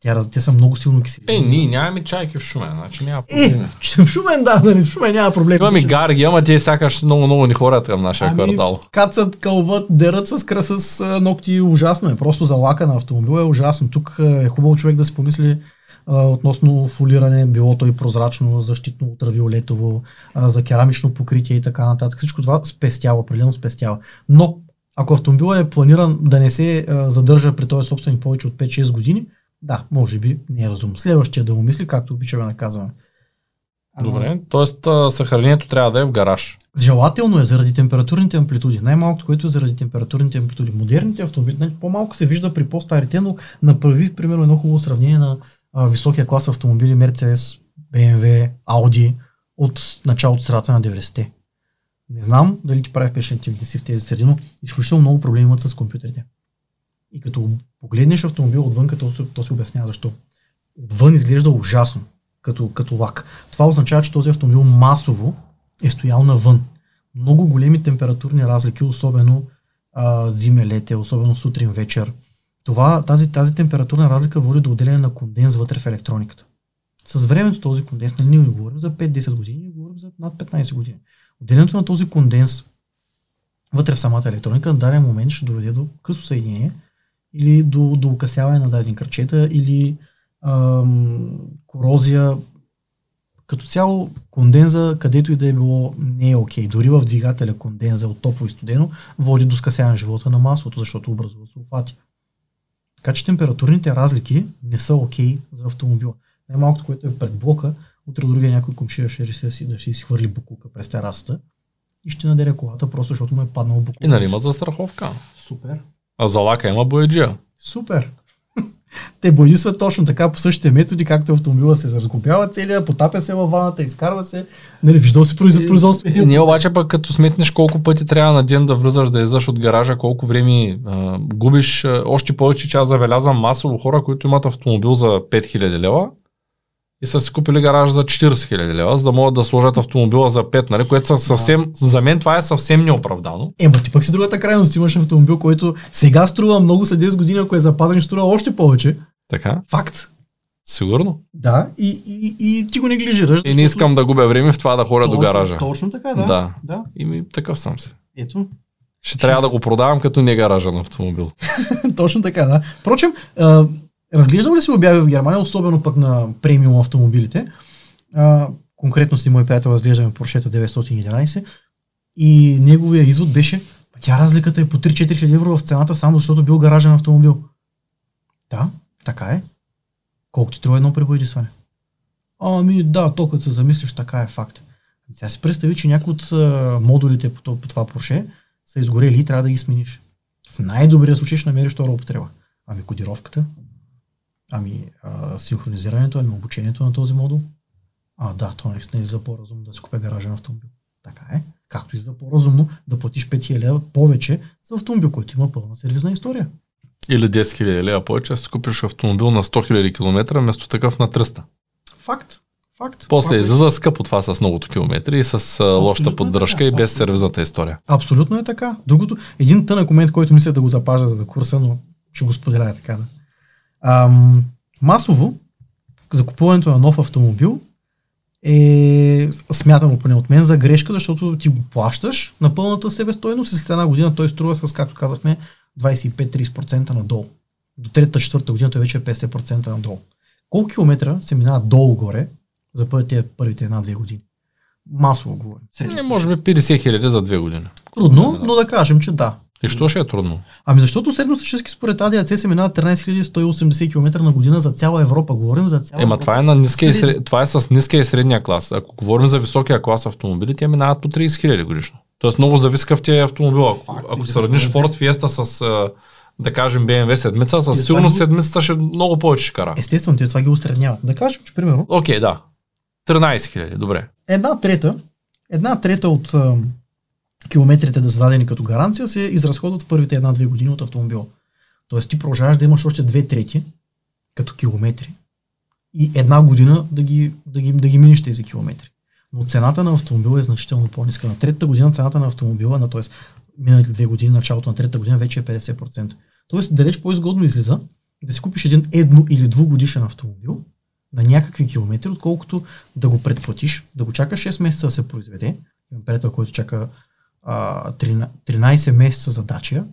тя, те са много силно кисели. Е, ние нямаме чайки в Шумен, значи няма Е, проблем. в Шумен, да, нали, в Шумен няма проблем. Имаме гарги, ама те сякаш много, много ни хорят към нашия Ами, квартал. Кацат, кълват, дерат с, кра- с ногти, ужасно е. Просто за лака на автомобила е ужасно. Тук а, е хубаво човек да си помисли а, относно фолиране, било то и прозрачно, защитно ултравиолетово, а, за керамично покритие и така нататък. Всичко това спестява, определено спестява. Но ако автомобилът е планиран да не се а, задържа при този собственик повече от 5-6 години, да, може би не е разумно. Следващия да му мисли, както обичаме да казваме. Добре, т.е. съхранението трябва да е в гараж. Желателно е заради температурните амплитуди. Най-малкото, което е заради температурните амплитуди. Модерните автомобили, нали, по-малко се вижда при по-старите, но направи, примерно, едно хубаво сравнение на високия клас автомобили Mercedes, BMW, Audi от началото средата на 90-те. Не знам дали ти прави впечатление, не си в тези среди, но изключително много проблеми имат с компютрите. И като погледнеш автомобил отвън, то, се- то се обяснява защо. Отвън изглежда ужасно, като, като лак. Това означава, че този автомобил масово е стоял навън. Много големи температурни разлики, особено а, зиме, лете, особено сутрин, вечер. Това, тази, тази температурна разлика води до отделяне на конденс вътре в електрониката. С времето този конденс, нали, ние говорим за 5-10 години, ние говорим за над 15 години. Отделянето на този конденс вътре в самата електроника на даден момент ще доведе до късо съединение или до, до укъсяване на дадени кръчета или ам, корозия. Като цяло конденза, където и да е било, не е окей. Дори в двигателя конденза от топло и студено води до скъсяване живота на маслото, защото образува сулфати. Така че температурните разлики не са окей за автомобила. Най-малкото, което е пред блока, утре другия някой комшия ще реши да си, да си хвърли буклука през терасата и ще надере колата, просто защото му е паднал буклук. И нали има застраховка. Супер. А за лака има бояджия. Супер. Те боядисват точно така по същите методи, както автомобила се разглобява целия, потапя се във ваната, изкарва се. Нали, виждал си произ- производство. И ние обаче пък като сметнеш колко пъти трябва на ден да влизаш да излизаш от гаража, колко време а, губиш, а, още повече че аз забелязвам масово хора, които имат автомобил за 5000 лева и са си купили гараж за 40 000 лева, за да могат да сложат автомобила за 5, нали, което са съвсем, за мен това е съвсем неоправдано. Е, ма ти пък си другата крайност. Имаш автомобил, който сега струва много след 10 години, ако е запазен, ще струва още повече. Така, Факт. сигурно. Да, и, и, и ти го неглижираш. И не искам да губя време в това да ходя до гаража. Точно така, да. Да. да. И ми, такъв съм се. Ето, Ще трябва да го продавам като не гаража на автомобил. <laughs> Точно така, да. Впрочем, а, разглеждам ли си обяви в Германия, особено пък на премиум автомобилите? А, конкретно с мой приятел разглеждаме Porsche 911 и неговия извод беше, «Ма тя разликата е по 3-4 хиляди евро в цената, само защото бил гаражен автомобил. Да, така е. Колко ти струва едно пребоядисване? Ами да, то като се замислиш, така е факт. Сега си представи, че някои от модулите по, по това Porsche са изгорели и трябва да ги смениш. В най-добрия случай ще намериш втора употреба. Ами кодировката, ами а, синхронизирането, ами обучението на този модул. А, да, то наистина е за по-разумно да си купя гаражен автомобил. Така е. Както и за по-разумно да платиш 5000 лева повече за автомобил, който има пълна сервизна история. Или 10 000 лева повече, си купиш автомобил на 100 000 км, вместо такъв на 300. Факт. Факт. После Това, излиза скъпо това с многото километри и с лошата Абсолютно поддръжка така, и без сервизната история. Абсолютно е така. Другото, един тънък момент, който мисля да го запазя за курса, но ще го споделя така. Да. Ам, масово, закупуването на нов автомобил е смятано поне от мен за грешка, защото ти го плащаш на пълната себестойност и след една година той струва с, както казахме, 25-30% надолу. До третата, четвърта година той вече е 50% надолу. Колко километра се минава долу-горе за първите, първите една-две години? Масово говорим. Средно. Не, може би 50 000 за две години. Трудно, но да кажем, че да. И що ще е трудно? Ами защото средностатически според АДАЦ се минават 13 180 км на година за цяла Европа. Говорим за цяла Ема Европа. това е, на ниския и Сред- това е с ниския и средния клас. Ако говорим за високия клас автомобили, те минават по 30 хиляди годишно. Тоест много зависи какъв ти е автомобил. Ако, Факт, ако сравниш за- Ford Fiesta с, да кажем, BMW седмица, със сигурност го- седмицата ще много повече ще кара. Естествено, те това ги устраняват. Да кажем, че примерно Окей, да. 13 хиляди, добре. една трета, една трета от километрите да зададени като гаранция се изразходват в първите една-две години от автомобила. Тоест ти продължаваш да имаш още две трети като километри и една година да ги, да ги, да ги минеш тези километри. Но цената на автомобила е значително по-ниска. На третата година цената на автомобила, на, т.е. миналите две години, началото на третата година вече е 50%. Тоест далеч по-изгодно излиза да си купиш един едно или двугодишен автомобил на някакви километри, отколкото да го предплатиш, да го чакаш 6 месеца да се произведе. Имам приятел, който чака а, 13, 13 месеца за дачия.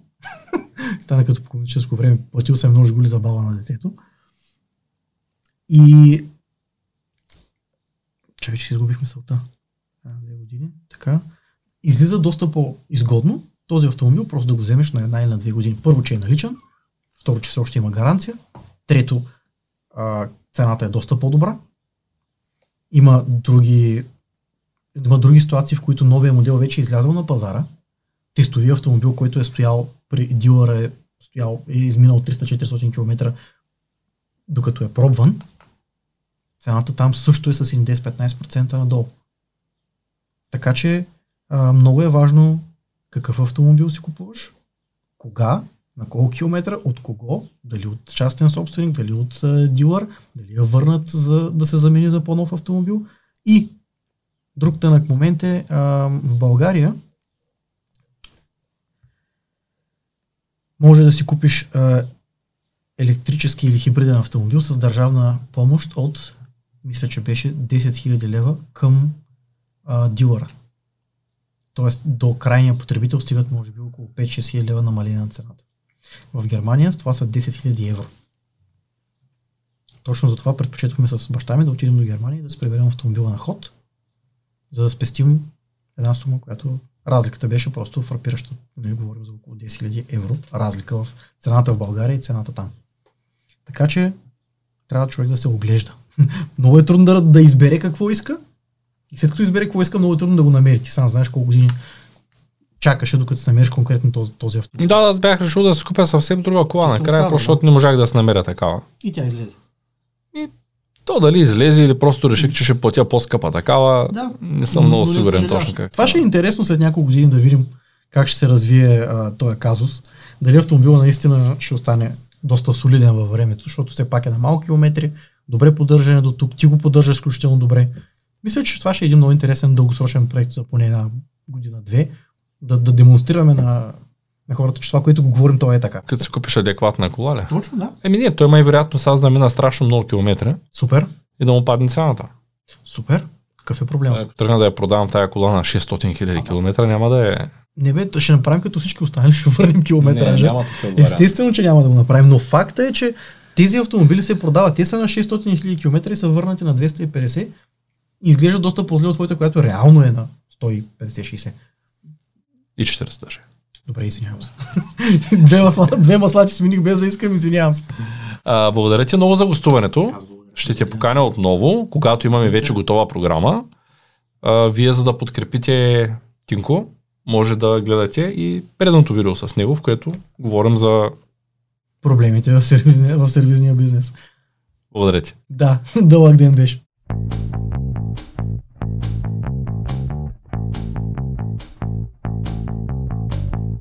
<laughs> Стана като по комунистическо време. Платил съм много жгули за бала на детето. И... Чакай, че си изгубих мисълта. Две години. Така. Излиза доста по-изгодно този автомобил, просто да го вземеш на една или на две години. Първо, че е наличен. Второ, че все още има гаранция. Трето, а, цената е доста по-добра. Има други, има други ситуации, в които новия модел вече е излязъл на пазара. Тестови автомобил, който е стоял при дилъра, е, стоял, е изминал 300-400 км, докато е пробван. Цената там също е с 10-15% надолу. Така че а, много е важно какъв автомобил си купуваш, кога, на колко километра, от кого, дали от частен собственик, дали от а, дилър, дали е върнат за да се замени за по-нов автомобил. И друг тънък момент е а, в България може да си купиш а, електрически или хибриден автомобил с държавна помощ от, мисля, че беше 10 000 лева към а, дилъра. Тоест до крайния потребител стигат може би около 5-6 хиляди лева намаление на цената. В Германия това са 10 000 евро. Точно затова предпочетохме с баща ми да отидем до Германия и да се приберем автомобила на ход, за да спестим една сума, която разликата беше просто фрапираща. Нали, говорим за около 10 000 евро разлика в цената в България и цената там. Така че трябва човек да се оглежда. <laughs> много е трудно да, да избере какво иска и след като избере какво иска, много е трудно да го намери. Ти сам знаеш колко години чакаше, докато се намериш конкретно този, този автомобил. Да, аз бях решил да си купя съвсем друга кола накрая, защото не можах да се намеря такава. И тя излезе. То дали излезе или просто реших, че ще платя по-скъпа такава, Да. не съм много не сигурен съжаляваш. точно как. Това ще е интересно след няколко години да видим как ще се развие а, този казус. Дали автомобила наистина ще остане доста солиден във времето, защото все пак е на малки километри, добре поддържане до тук, ти го поддържаш изключително добре. Мисля, че това ще е един много интересен дългосрочен проект за поне една година-две, да, да демонстрираме на, на хората, че това, което го говорим, то е така. Като си купиш адекватна кола, ли? Точно, да. Еми не, той има и вероятност аз да мина страшно много километри Супер, и да му падне цената. супер. Какъв е проблема? Ако тръгна да я продавам тая кола на 600 хиляди километра, няма да е... Не бе, ще направим като всички останали, <laughs> ще върнем километража. няма вариант. Естествено, че няма да го направим, но факта е, че тези автомобили се продават. Те са на 600 000 км и са върнати на 250 и изглежда доста по-зле от твоята, която реално е на 150-60. И 40 даже. Добре, извинявам се. <laughs> две, масла, две маслати смених без да искам, извинявам се. А, благодаря ти много за гостуването. Ще те поканя отново, когато имаме вече готова програма. А, вие, за да подкрепите Тинко, може да гледате и предното видео с него, в което говорим за... Проблемите в сервизния, в сервизния бизнес. Благодаря ти. Да, <laughs> дълъг ден беше.